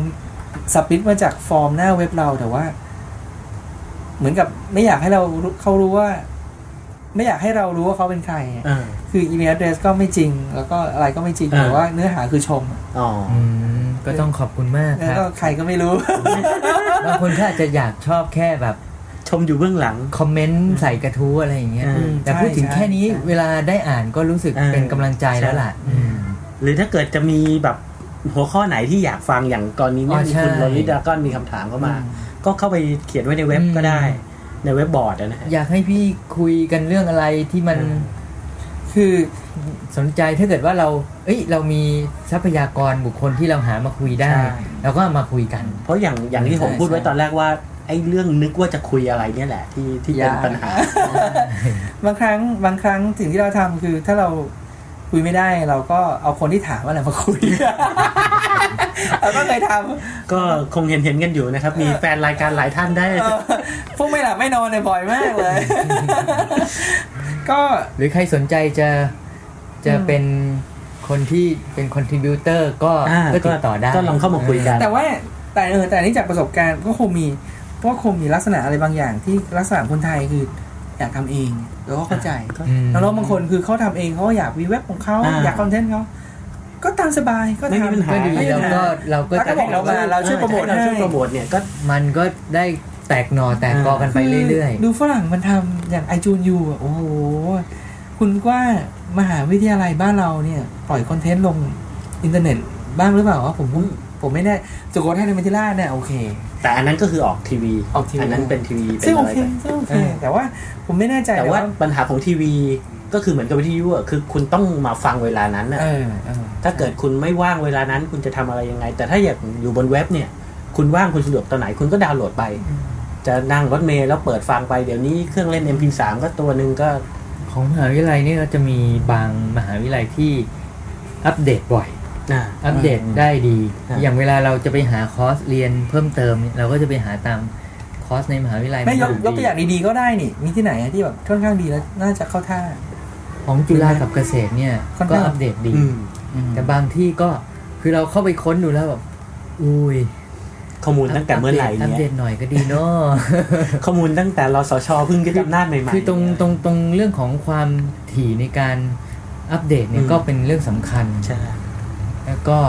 สับปิดมาจากฟอร์มหน้าเว็บเราแต่ว่า เหมือนกับไม่อยากให้เรารู้เขารู้ว่า ไม่อยากให้เรารู้ว่าเขาเป็นใครอะอ่าคืออีเมล address ก็ไม่จริง แล้วก็อะไรก็ไม่จริงอ่าแต่ว่าเนื้อหาคือชมอะอ๋ออืมก็ต้องขอบคุณมากแล้วคก็รับใครก็ไม่รู้ บางคนก็อาจจะอยากชอบแค่แบบชมอยู่เบื้องหลัง คอมเมนต์ใส่กระทู้อะไรอย่างเงี้ยอืมแต่พูดถึงใช่แค่นี้ใช่เวลาได้อ่านก็รู้สึกเออเป็นกำลังใจแล้วล่ะใช่อืมหรือถ้าเกิดจะมีแบบหัวข้อไหนที่อยากฟังอย่างกรณีเนี่ยอ๋อมีใช่คุณโรลิดากอนมีคำถามเข้ามา ก็เข้าไปเขียนไว้ในเว็บอืมก็ได้ ในเว็บบอร์ดอะนะฮะอยากให้พี่คุยกันเรื่องอะไรที่มันอืมคือสนใจถ้าเกิดว่าเรา เอ้ย เรามีทรัพยากรบุคคลที่เราหามาคุยได้ใช่เราก็เอามาคุยกัน เพราะอย่างอย่างที่ผมใช่พูดไว้ใช่ตอนแรกว่าไอ้เรื่องนึกว่าจะคุยอะไรเนี่ยแหละที่ที่เป็นยากปัญหา บางครั้งบางครั้งสิ่งที่เราทำคือถ้าเรา คุยไม่ได้เราก็เอาคนที่ถามอะไรมาคุยเราก็เคยทก็คงเห็นเห็นกันอยู่นะครับ มีแฟนรายการหลายท่านได้ำเออพวกไม่หลับไม่นอนเนี่ยบ่อยมากเลย ก็หรือใครสนใจจะจะเป็นคนที่เป็นคอนทริบิวเตอร์ก็อ่าก็ติดต่อได้ก็ลองเข้ามาคุยกัน แต่ว่าแต่เออแต่อันนี้จากประสบการณ์ก็คงมีก็คงมีลักษณะอะไรบางอย่างที่ลักษณะคนไทยคือ อยากทำเองแล้วก็เข้าใจอืมแล้วบางคนคือเขาทำเองเขาก็อยากมีเว็บของเขาอ่าอยากคอนเทนต์เขาก็ตามสบายก็ไม่มีทำปัญหาก็ดีไม่มีเราปัญหาก็เราก็แล้วก็จะบอกเรามาเราช่วยโปรโมทเราช่วยให้โปรโมทเนี่ยก็มันก็ได้แตกหนอแตกกอกันไปเรื่อยดูฝรั่งมันทำอย่างไอจูนยูโอ้โห คุณว่ามหาวิทยาลัยบ้านเราเนี่ย ปล่อยคอนเทนต์ลงอินเทอร์เน็ตบ้างหรือเปล่าวะผม ผมไม่แน่สุโขทัยธรรมาธิราชเนี่ยโอเค แต่อันนั้นก็คือออกทีวีออกทีวีนนั้นเป็นทีวีเป็นซึ่งโออะไรเคไปซึ่งโอเคเออแต่ว่าผมไม่แน่ใจแต่ว่าปัญหาของทีวีก็คือเหมือนกับวิทยุอะคือคุณต้องมาฟังเวลานั้นอะเออเออถ้าเกิดคุณไม่ว่างเวลานั้น คุณจะทำอะไรยังไง แต่ถ้าอยากอยู่บนเว็บเนี่ย คุณว่างคุณสะดวกตอนไหนคุณก็ดาวน์โหลดไป จะนั่งรถเมล์แล้วเปิดฟังไปเดี๋ยวนี้เครื่องเล่น MP3 ก็ตัวหนึ่งก็ๆของมหาวิทยาลัยนี่ก็จะมีบางมหาวิทยาลัยที่อัปเดตบ่อย อ่าอัปเดตได้ดีอ่าอย่างเวลาเราจะไปหาคอร์สเรียนเพิ่มเติมเนี่ยเราก็จะไปหาตามคอร์สในมหาวิทยาลัยไม่ยกนยกตัวอย่างดีๆก็ได้นี่ มีที่ไหนอะที่แบบค่อนข้างดีแล้วน่าจะเข้าท่า ของจุฬากับเกษตรเนี่ยค่อนก็ข้างอัปเดตดีอืมแต่บางที่ก็คือเราเข้าไปค้นดูแล้วแบบอุ้ยข้อมูลตั้งแต่เมื่อไหร่อัปเนี่เดยตหน่อยก็ดีเนาะข้อมูลตั้งแต่รสชเพิ่งยึดอำนาจใหม่ๆคือตรงตรงตรงเรื่องของความถี่ในการอัปเดตเนี่ยอืมก็เป็นเรื่องสำคัญใช่ แล้วก็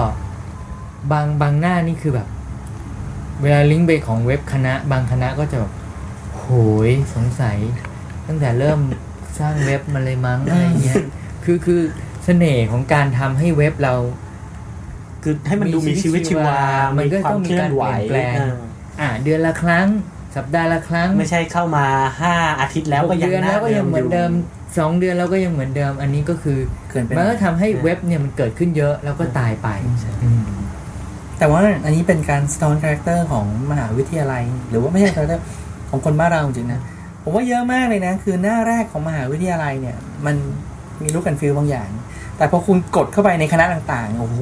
บางบางหน้านี่คือแบบ เวลาลิงก์ไปของเว็บคณะ บางคณะก็จะแบบโหยสงสัย ตั้งแต่เริ่มสร้างเว็บมาเลยมั้งอะไรเงี้ยคือคือเสน่ห์ของการทำให้เว็บเรา คือให้มันดูมีชีวิตชีวา มันก็ควรต้องมีเคลื่อนไหวการเปลี่ยนแปลงเอออ่า เดือนละครั้ง สัปดาห์ละครั้ง ไม่ใช่เข้ามาห้าอาทิตย์แล้วก็ยังเดือนหน้าแล้วก็ยังเหมือนเดิมอยู่ สองเดือนแล้วก็ยังเหมือนเดิม อันนี้ก็คือเกินไปมันก็ทำให้เว็บเนี่ยมันเกิดขึ้นเยอะแล้วก็ตายไปอืมแต่ว่าอันนี้เป็นการสะท้อนคาแรคเตอร์ของมหาวิทยาลัย หรือว่าไม่ใช่คาแรคเตอร์ของคนบ้านเราจริงๆนะ ผมว่าเยอะมากเลยนะ คือหน้าแรกของมหาวิทยาลัยเนี่ย มันมีลูกกันฟิลบางอย่าง แต่พอคุณกดเข้าไปในคณะต่างๆ โอ้โห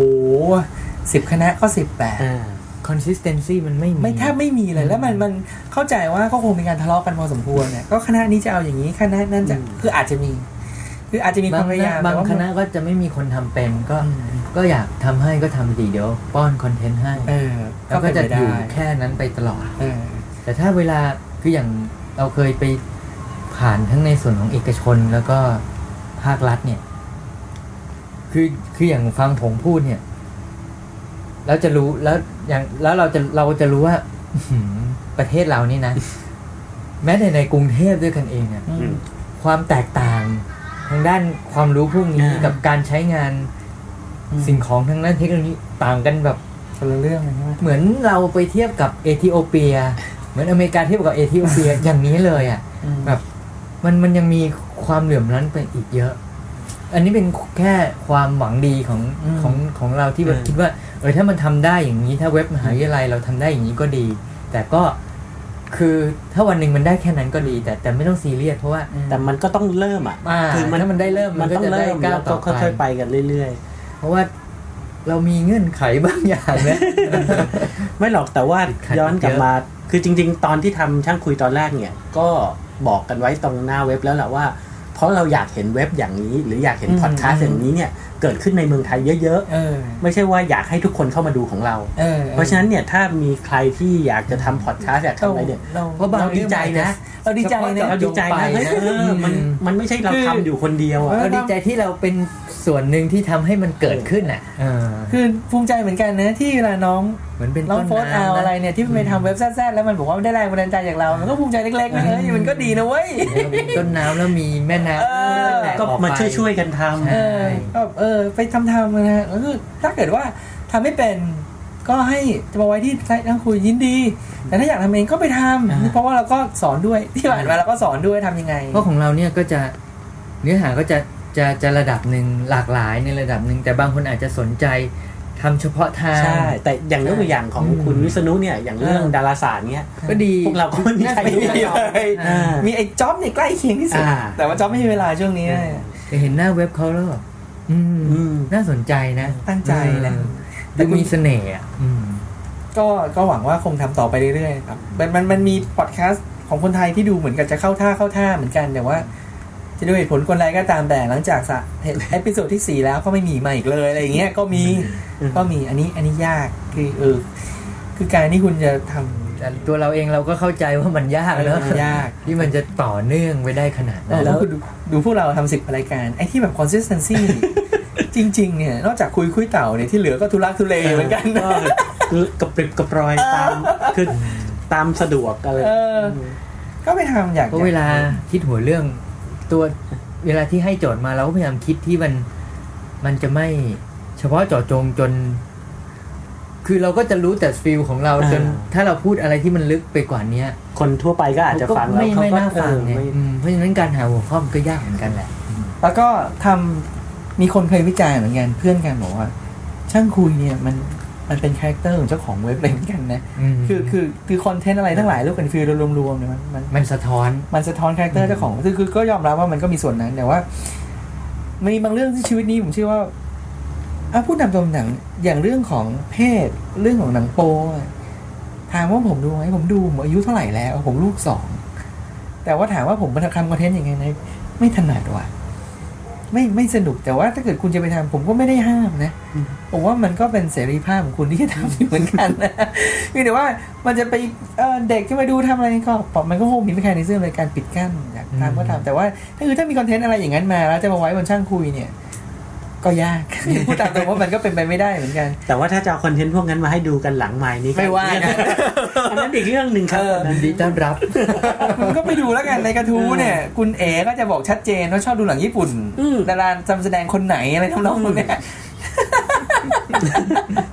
สิบคณะก็สิบแบบ อ่า consistency มันไม่มีไม่แทบไม่มีเลยแล้วมันมันเข้าใจว่าก็คงมีการทะเลาะกันพอสมควรเนี่ยก็คณะนี้จะเอาอย่างนี้คณะนั้นจะอืมคืออาจจะมี คืออาจจะมีคบาวางมพยายามบางแต่ว่คณะก็จะไม่มีคนทำเป็นก็อืมก็อยากทำให้ก็ทำดีเดี๋ยวป้อนคอนเทนต์ให้เออแล้วก็จะเป็นไปอยู่ได้แค่นั้นไปตลอดเออแต่ถ้าเวลาคืออย่างเราเคยไปผ่านทั้งในส่วนของเอกชนแล้วก็ภาครัฐเนี่ย คือคืออย่างฟังผมพูดเนี่ย แล้วจะรู้แล้วอย่างแล้วเราจะเราจะรู้ว่าอื้อหือประเทศเรานี่นะ แม้แต่ในกรุงเทพด้วยกันเองอะอืมความแตกต่างทางด้านความรู้พวกนี้อ่ากักับการใช้งานอืมสิ่งของทางด้านเทคโนโลยีต่างกันแบบคนละเรื่องเลยใช่ไหมเหมือนเราไปเทียบกับเอธิโอเปีย เหมือนอเมริกาเทียบกับเอธิโอเปียอย่างนี้เลยอะอืมแบบมันมันยังมีความเหลื่อมล้ำไปอีกเยอะ อันนี้เป็นแค่ความหวังดีของของของเราที่แบบอืมคิดว่าเออถ้ามันทำได้อย่างนี้ถ้าเว็บมหาวิทยาลัยเราทำได้อย่างนี้ก็ดี แต่ก็คือถ้าวันหนึ่งมันได้แค่นั้นก็ดี แต่แต่ไม่ต้องซีเรียสเพราะว่า แต่มันก็ต้องเริ่มอะอ่าคือมันถ้ามันได้เริ่มมันต้องมันก็จะได้เริ่มก้าวแล้วต่ก็อไปค่อยๆไปกันเรื่อยเพราะว่าเรามีเงื่อนไขบางอย่างนะๆไม่หรอกแต่ว่าติดขัดย้อนกลับเยอะมาคือจริง ๆ ตอนที่ทำช่างคุยตอนแรกเนี่ย ก็บอกกันไว้ตรงหน้าเว็บแล้วแหละว่า เพราะเราอยากเห็นเว็บอย่างนี้ หรืออยากเห็นพอดแคสต์อย่างนี้เนี่ยเกิดขึ้นในเมืองไทยเยอะเออๆไม่ใช่ว่าอยากให้ทุกคนเข้ามาดูของเราเออเพราะฉะนั้นเนี่ยถ้ามีใครที่อยากจะทำพอดแคสต์อยากทำอะไรเนี่ยเราเพราะบางเราดีใจนะเราดีใจนะเราดีใจนะเฮ้ยเออมันมันไม่ใช่เราทำอยู่คนเดียวอะเราดีใจที่เราเป็นส่วนหนึ่งที่ทำให้มันเกิดขึ้นอะเออคือภูมิใจเหมือนกันนะที่เวลาน้องเหมือนเป็นน้องต้นโฟสเอาน้ำอะไรนะเนี่ยที่ไปทำเว็บแซดๆแล้วมันบอกว่าได้แรงบันดาลใจจากเรา มันก็ภูมิใจเล็กๆนะเฮ้ยมันก็ดีนะเว้ยเราเป็นต้นน้ำแล้วมีแม่น้ำเออแตก็ออมาไปช่วยช่วยๆกันทำใช่เออก็เออไปทำทำนะฮะแล้วคือถ้าเกิดว่าทำไม่เป็นก็ให้จะมาไว้ที่ไซต์นั่งคุยยินดี แต่ถ้าอยากทำเองก็ไปทำเพราะว่าเราก็สอนด้วยที่ผ่านมาเราก็สอนด้วยทำยังไงเพราะของเราเนี่ยก็จะเนื้อหาก็จะจะจะระดับหนึ่งหลากหลายในระดับหนึ่งแต่บางคนอาจจะสนใจ ทำเฉพาะทางใช่ แต่อย่างยกตัวอย่างของอืมคุณวิษณุเนี่ยอย่างเรื่องดาราศาสตร์เนี่ยก็ดีพวกเราก็ไม่มีใครไม่รู้มีหรอกเลยอ่ามีไอ้จ็อบเนี่ยใกล้เคียงที่สุดอ่าแต่ว่าจ็อบไม่มีเวลาช่วงนี้นะแต่เห็นหน้าเว็บเขาแล้วแบบอืมอืมน่าสนใจนะ ตั้งใจนะดูมีเสน่ห์อะอืมก็ก็หวังว่าคงทำต่อไปเรื่อยๆครับมันมันมันมีพอดแคสต์ของคนไทยที่ดูเหมือนกับจะเข้าท่าเข้าท่าเหมือนกันแต่ว่า จะด้วยเหตุผลกลใดก็ตามแต่หลังจากสัก episode ที่สี่แล้วก็ไม่มีมาอีกเลยอะไรอย่างเงี้ยก็มีก็มีอันนี้อันนี้ยากคือเออคือการที่คุณจะทำแต่ตัวเราเองเราก็เข้าใจว่ามันยากเนอะมันยากที่มันจะต่อเนื่องไปได้ขนาดนั้นแล้วดูดูพวกเราทำสิบรายการไอ้ที่แบบ consistency จริง ๆ เนี่ย นอกจากคุยคุยเต่าเนี่ยที่เหลือก็ทุลักทุเลเหมือนกันนะคือกระปริบกระปรอยตามคือตามสะดวกอะไรเออก็ไปทำอยากเพราะเวลาคิดหัวเรื่อง ตัวเวลาที่ให้โจทย์มาเราก็พยายามคิดที่มันมันจะไม่เฉพาะเจาะจงจน คือเราก็จะรู้แต่ฟิลของเราจน ถ้าเราพูดอะไรที่มันลึกไปกว่าเนี้ย คนทั่วไปก็อาจจะฟังแล้วไม่เขาไม่ก็น่าฟังเออไงไม่อืมเพราะฉะนั้นการหาหัวข้อมันก็ยากเหมือนกันแหละ แล้วก็ทำมีคนเคยวิจารณ์เหมือนกันเพื่อนกันบอกว่า ช่างคุยเนี่ยมัน มันเป็นคาแรคเตอร์ของเจ้าของเว็บเลยเหมือนกันนะอืมคือคือคือคอนเทนต์อะไรทั้งหลายรูปเป็น feel รวมๆเนี่ยมันมันมันสะท้อนมันสะท้อนคาแรคเตอร์เจ้าของคือคือก็ยอมรับว่ามันก็มีส่วนนั้นแต่ว่ามันมีบางเรื่องที่ชีวิตนี้ผมเชื่อว่าอะพูดตามตรงหนังอย่างเรื่องของเพศเรื่องของหนังโป๊อะถามว่าผมดูไหมผมดูผมอายุเท่าไหร่แล้ว ผมลูกสองแต่ว่าถามว่าผมมาทำคอนเทนต์ยังไงนะไม่ถนัดว่ะ ไม่ไม่สนุกแต่ว่าถ้าเกิดคุณจะไปทำผมก็ไม่ได้ห้ามนะผมว่ามันก็เป็นเสรีภาพของคุณที่จะทำอยู่เหมือนกันนะคือแต่ว่ามันจะไปเอ่อเด็กจะมาดูทำอะไรก็ปมันก็คงมีไม่ใครในเรื่องในการปิดกั้นอยากทำก็ทำแต่ว่าถ้าคือถ้ามีคอนเทนต์อะไรอย่างนั้นมาแล้วจะมาไว้บนช่างคุยเนี่ย ก็ยากพูดตามตรงว่ามันก็เป็นไปไม่ได้เหมือนกัน แต่ว่าถ้าจะเอาคอนเทนต์พวกนั้นมาให้ดูกันหลังไมค์นี้ก็ไม่ว่ากันอันนั้นอีกเรื่องหนึ่งครับเอออันนั้นดีต้อนรับมันก็ไปดูแล้วกันในกระทู้เนี่ย คุณเอ๋ก็จะบอกชัดเจนว่าชอบดูหนังญี่ปุ่นอืมดาราจำแสดงคนไหนอะไรทำนองนี้ย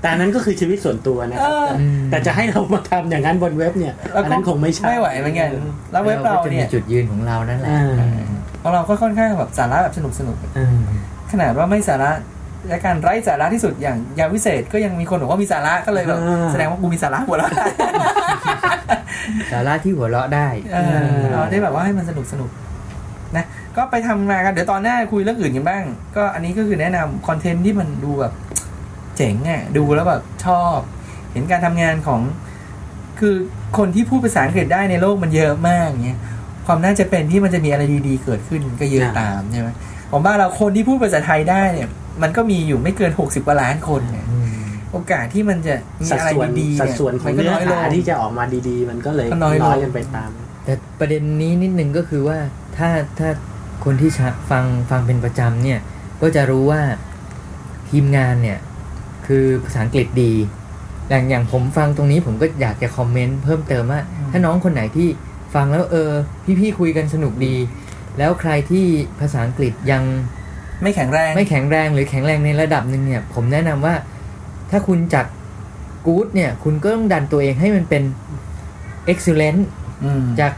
แต่อันนั้นก็คือชีวิตส่วนตัวนะคเอรับอแต่จะให้เรามาทำอย่างนั้นบนเว็บเนี่ยแล้วอันก็นั้นคงไม่ใช่ไม่ไหวเหมือนกันแล้วเว็บเราก็จะมีเนี่ยจุดยืนของเรานั่นแหละอ่าของเราก็ค่อนข้างแบบสาระแบบสนุกสนุกอืม ขนาดว่าไม่สาระและการไร้สาระที่สุดอย่างยาวิเศษก็ยังมีคนบอกว่ามีสาระก็เลยแบบอ่าแสดงว่ากูมีสาระหมดแล้วสาระที่หัวเราะได้เออเราได้แบบว่าให้มันสนุกสนุกนะก็ไปทำงานกันเดี๋ยวตอนหน้าคุยเรื่องอื่นกันบ้าง ก็อันนี้ก็คือแนะนำคอนเทนต์ที่มันดูแบบเจ๋งอะดูแล้วแบบชอบ เห็นการทำงานของ คือคนที่พูดภาษาอังกฤษได้ในโลกมันเยอะมากเงี้ยความน่าจะเป็นที่มันจะมีอะไรดีๆ เกิดขึ้นก็เยอะตามใช่ไหม ผมว่าเราคนที่พูดภาษาไทยได้เนี่ย มันก็มีอยู่ไม่เกินหกสิบกว่าล้านคนเนี่ยโอกาสที่มันจะมีสัดอะไรส่วนดีๆสัดเนี่ยส่วนของมันก็เนื้อน้อยลงหาที่จะออกมาดีๆ มันก็เลยก็น้อยลงกันไปตาม แต่ประเด็นนี้นิดนึงก็คือว่าถ้าถ้าคนที่ชะฟังฟังเป็นประจำเนี่ย ก็จะรู้ว่าทีมงานเนี่ย คือภาษาอังกฤษดี อย่างอย่างผมฟังตรงนี้ผมก็อยากจะคอมเมนต์เพิ่มเติมว่า ถ้าน้องคนไหนที่ฟังแล้วเออ พี่ๆคุยกันสนุกดี แล้วใครที่ภาษาอังกฤษยังไม่แข็งแรง ไม่แข็งแรงหรือแข็งแรงในระดับหนึ่งเนี่ย ผมแนะนำว่าถ้าคุณจากกู๊ดเนี่ย คุณก็ต้องดันตัวเองให้มันเป็น excellent อืมจาก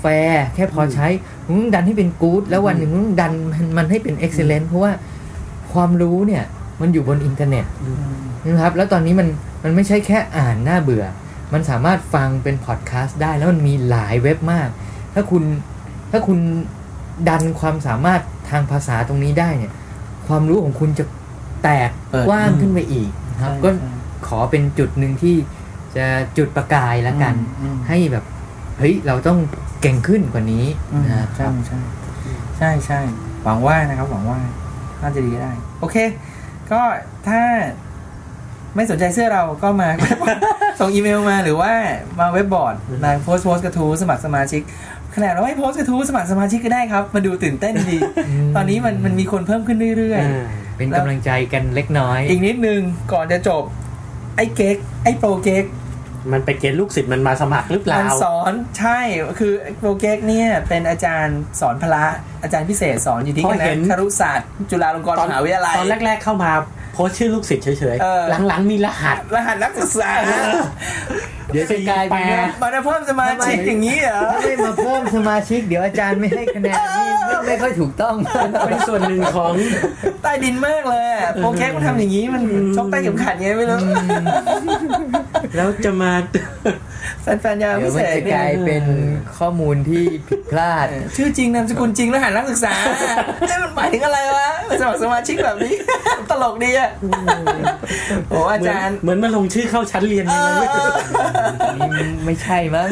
แฟร์แค่พอใช้คุณต้องดันให้เป็นกู๊ดแล้ววันหนึ่งคุณต้องดันมันมันให้เป็น excellent เพราะว่าความรู้เนี่ยมันอยู่บนอินเทอร์เน็ตนะครับ แล้วตอนนี้มันมันไม่ใช่แค่อ่านน่าเบื่อ มันสามารถฟังเป็นพอดแคสต์ได้แล้วมันมีหลายเว็บมาก ถ้าคุณถ้าคุณ ดันความสามารถทางภาษาตรงนี้ได้เนี่ย ความรู้ของคุณจะแตกเปิดกว้างขึ้นไปอีกนะครับใช่ก็ใช่ขอเป็นจุดหนึ่งที่จะจุดประกายแล้วกันอืมให้แบบเฮ้ยเราต้องเก่งขึ้นกว่านี้อืมนะคใช่รับใช่ใช่ใช่หวังว่านะครับหวังว่าน่าจะดีก็ได้ โอเค ก็ถ้าไม่สนใจเสื้อเราก็มา ส่งอีเมลมาหรือว่ามาเว็บบอร์ดมาโพสต์โพสต์กระทู้สมัครสมาชิก ขนาดเราไม่โพสต์กระทู้สมัครสมาชิกก็ได้ครับ มาดูตื่นเต้นดี ตอนนี้มันมันมีคนเพิ่มขึ้นเรื่อยอ่าเป็นกำลังใจกันเล็กน้อยๆอีกนิดนึงก่อนจะจบ ไอ้เก๊กไอ้โปรเก๊กมันไปเกณฑ์ลูกศิษย์มันมาสมัครหรือเปล่ามันสอนใช่คือโปรเก๊กเนี่ยเป็นอาจารย์สอนพละอาจารย์พิเศษสอนอยู่ที่เพคราะณะเห็นครุศาสตร์ จุฬาลงกรณ์มหาวิทยาลัยตอนแรก ๆเข้ามาโพสต์ชื่อลูกศิษย์เฉยเออๆหลังๆมีรหัสรหัสนักศึกษา เดี๋ยวจะกลายเป็นว่ามาได้เพิ่มสมาชิกอย่างนี้เหรอถ้าไม่มาเพิ่มสมาชิก เดี๋ยวอาจารย์ไม่ให้คะแนนนี่ไม่ไม่ค่อยถูกต้องเป็นส่วนหนึ่งของใต้ดินมากเลยอะโปรเก๊กมันทำอย่างนี้มันชกใต้เข็มขัดไงไม่รู้แล้วจะมาแฟนๆยาเดี๋พิยวเศมันษจะเนี่กยลายเป็นข้อมูลที่ผิดพลาด ชื่อจริงนามสกุลจริงรหัสนักศึกษานี่มันหมายถึงอะไรวะมาสมัครสมาชิกแบบนี้ ตลกดีอะโอ้อาจารย์เหมือนมาลงชื่อเข้าชั้นเรียนเอยังไงอไม่รู้นี่ไม่ใช่มั้ง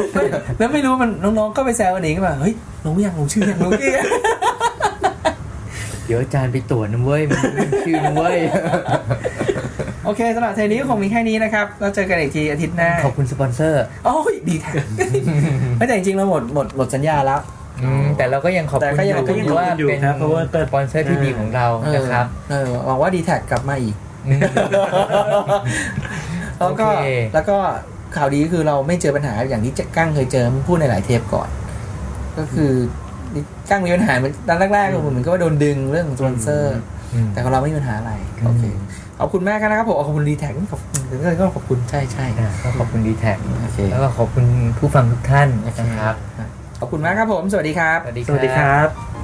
แล้วไม่รู้มันน้องๆก็ไปแซวกันเองก็แบบเฮ้ยลงยังลงชื่อยังลงชื่องเดี๋ยวอาจารย์ไปตรวจนะเว้ยมันชื่อนะเว้ยโอเคสำหรับเทนี้คงมีแค่นี้นะครับแล้วเจอกันอีกทีอาทิตย์หน้าขอบคุณสปอนเซอร์โอ้ยดีแท้ไม่แต่จริงๆเราหมดหมดหมดสัญญาแล้วแต่เราก็ยังขอบแต่คุณก็ยังอยู่ก็ยังว่าเป็นเพราะว่าสปอนเซอร์ที่ดีของเรานะครับเออหวังว่าดีแท็กกลับมาอีกแล้วก็แล้วก็ ข่าวดีคือเราไม่เจอปัญหาอย่างที่กั้งเคยเจอพูดในหลายเทปก่อน ก็คือกั้งมีปัญหาเหมือนตอนแรกๆเหมือนกับว่าโดนดึงเรื่องของสปอนเซอร์อืมแต่ของเราไม่มีปัญหาอะไรโอเคขอบคุณมากนะครับผมขอบคุณดีแท็กขอบคุณก็ขอบคุณใช่ใช่อะก็ขอบคุณดีแท็กโอเคแล้วก็ขอบคุณผู้ฟังทุกท่านนะครับขอบคุณมากครับผม สวัสดีครับ สวัสดีสวัสดีครับ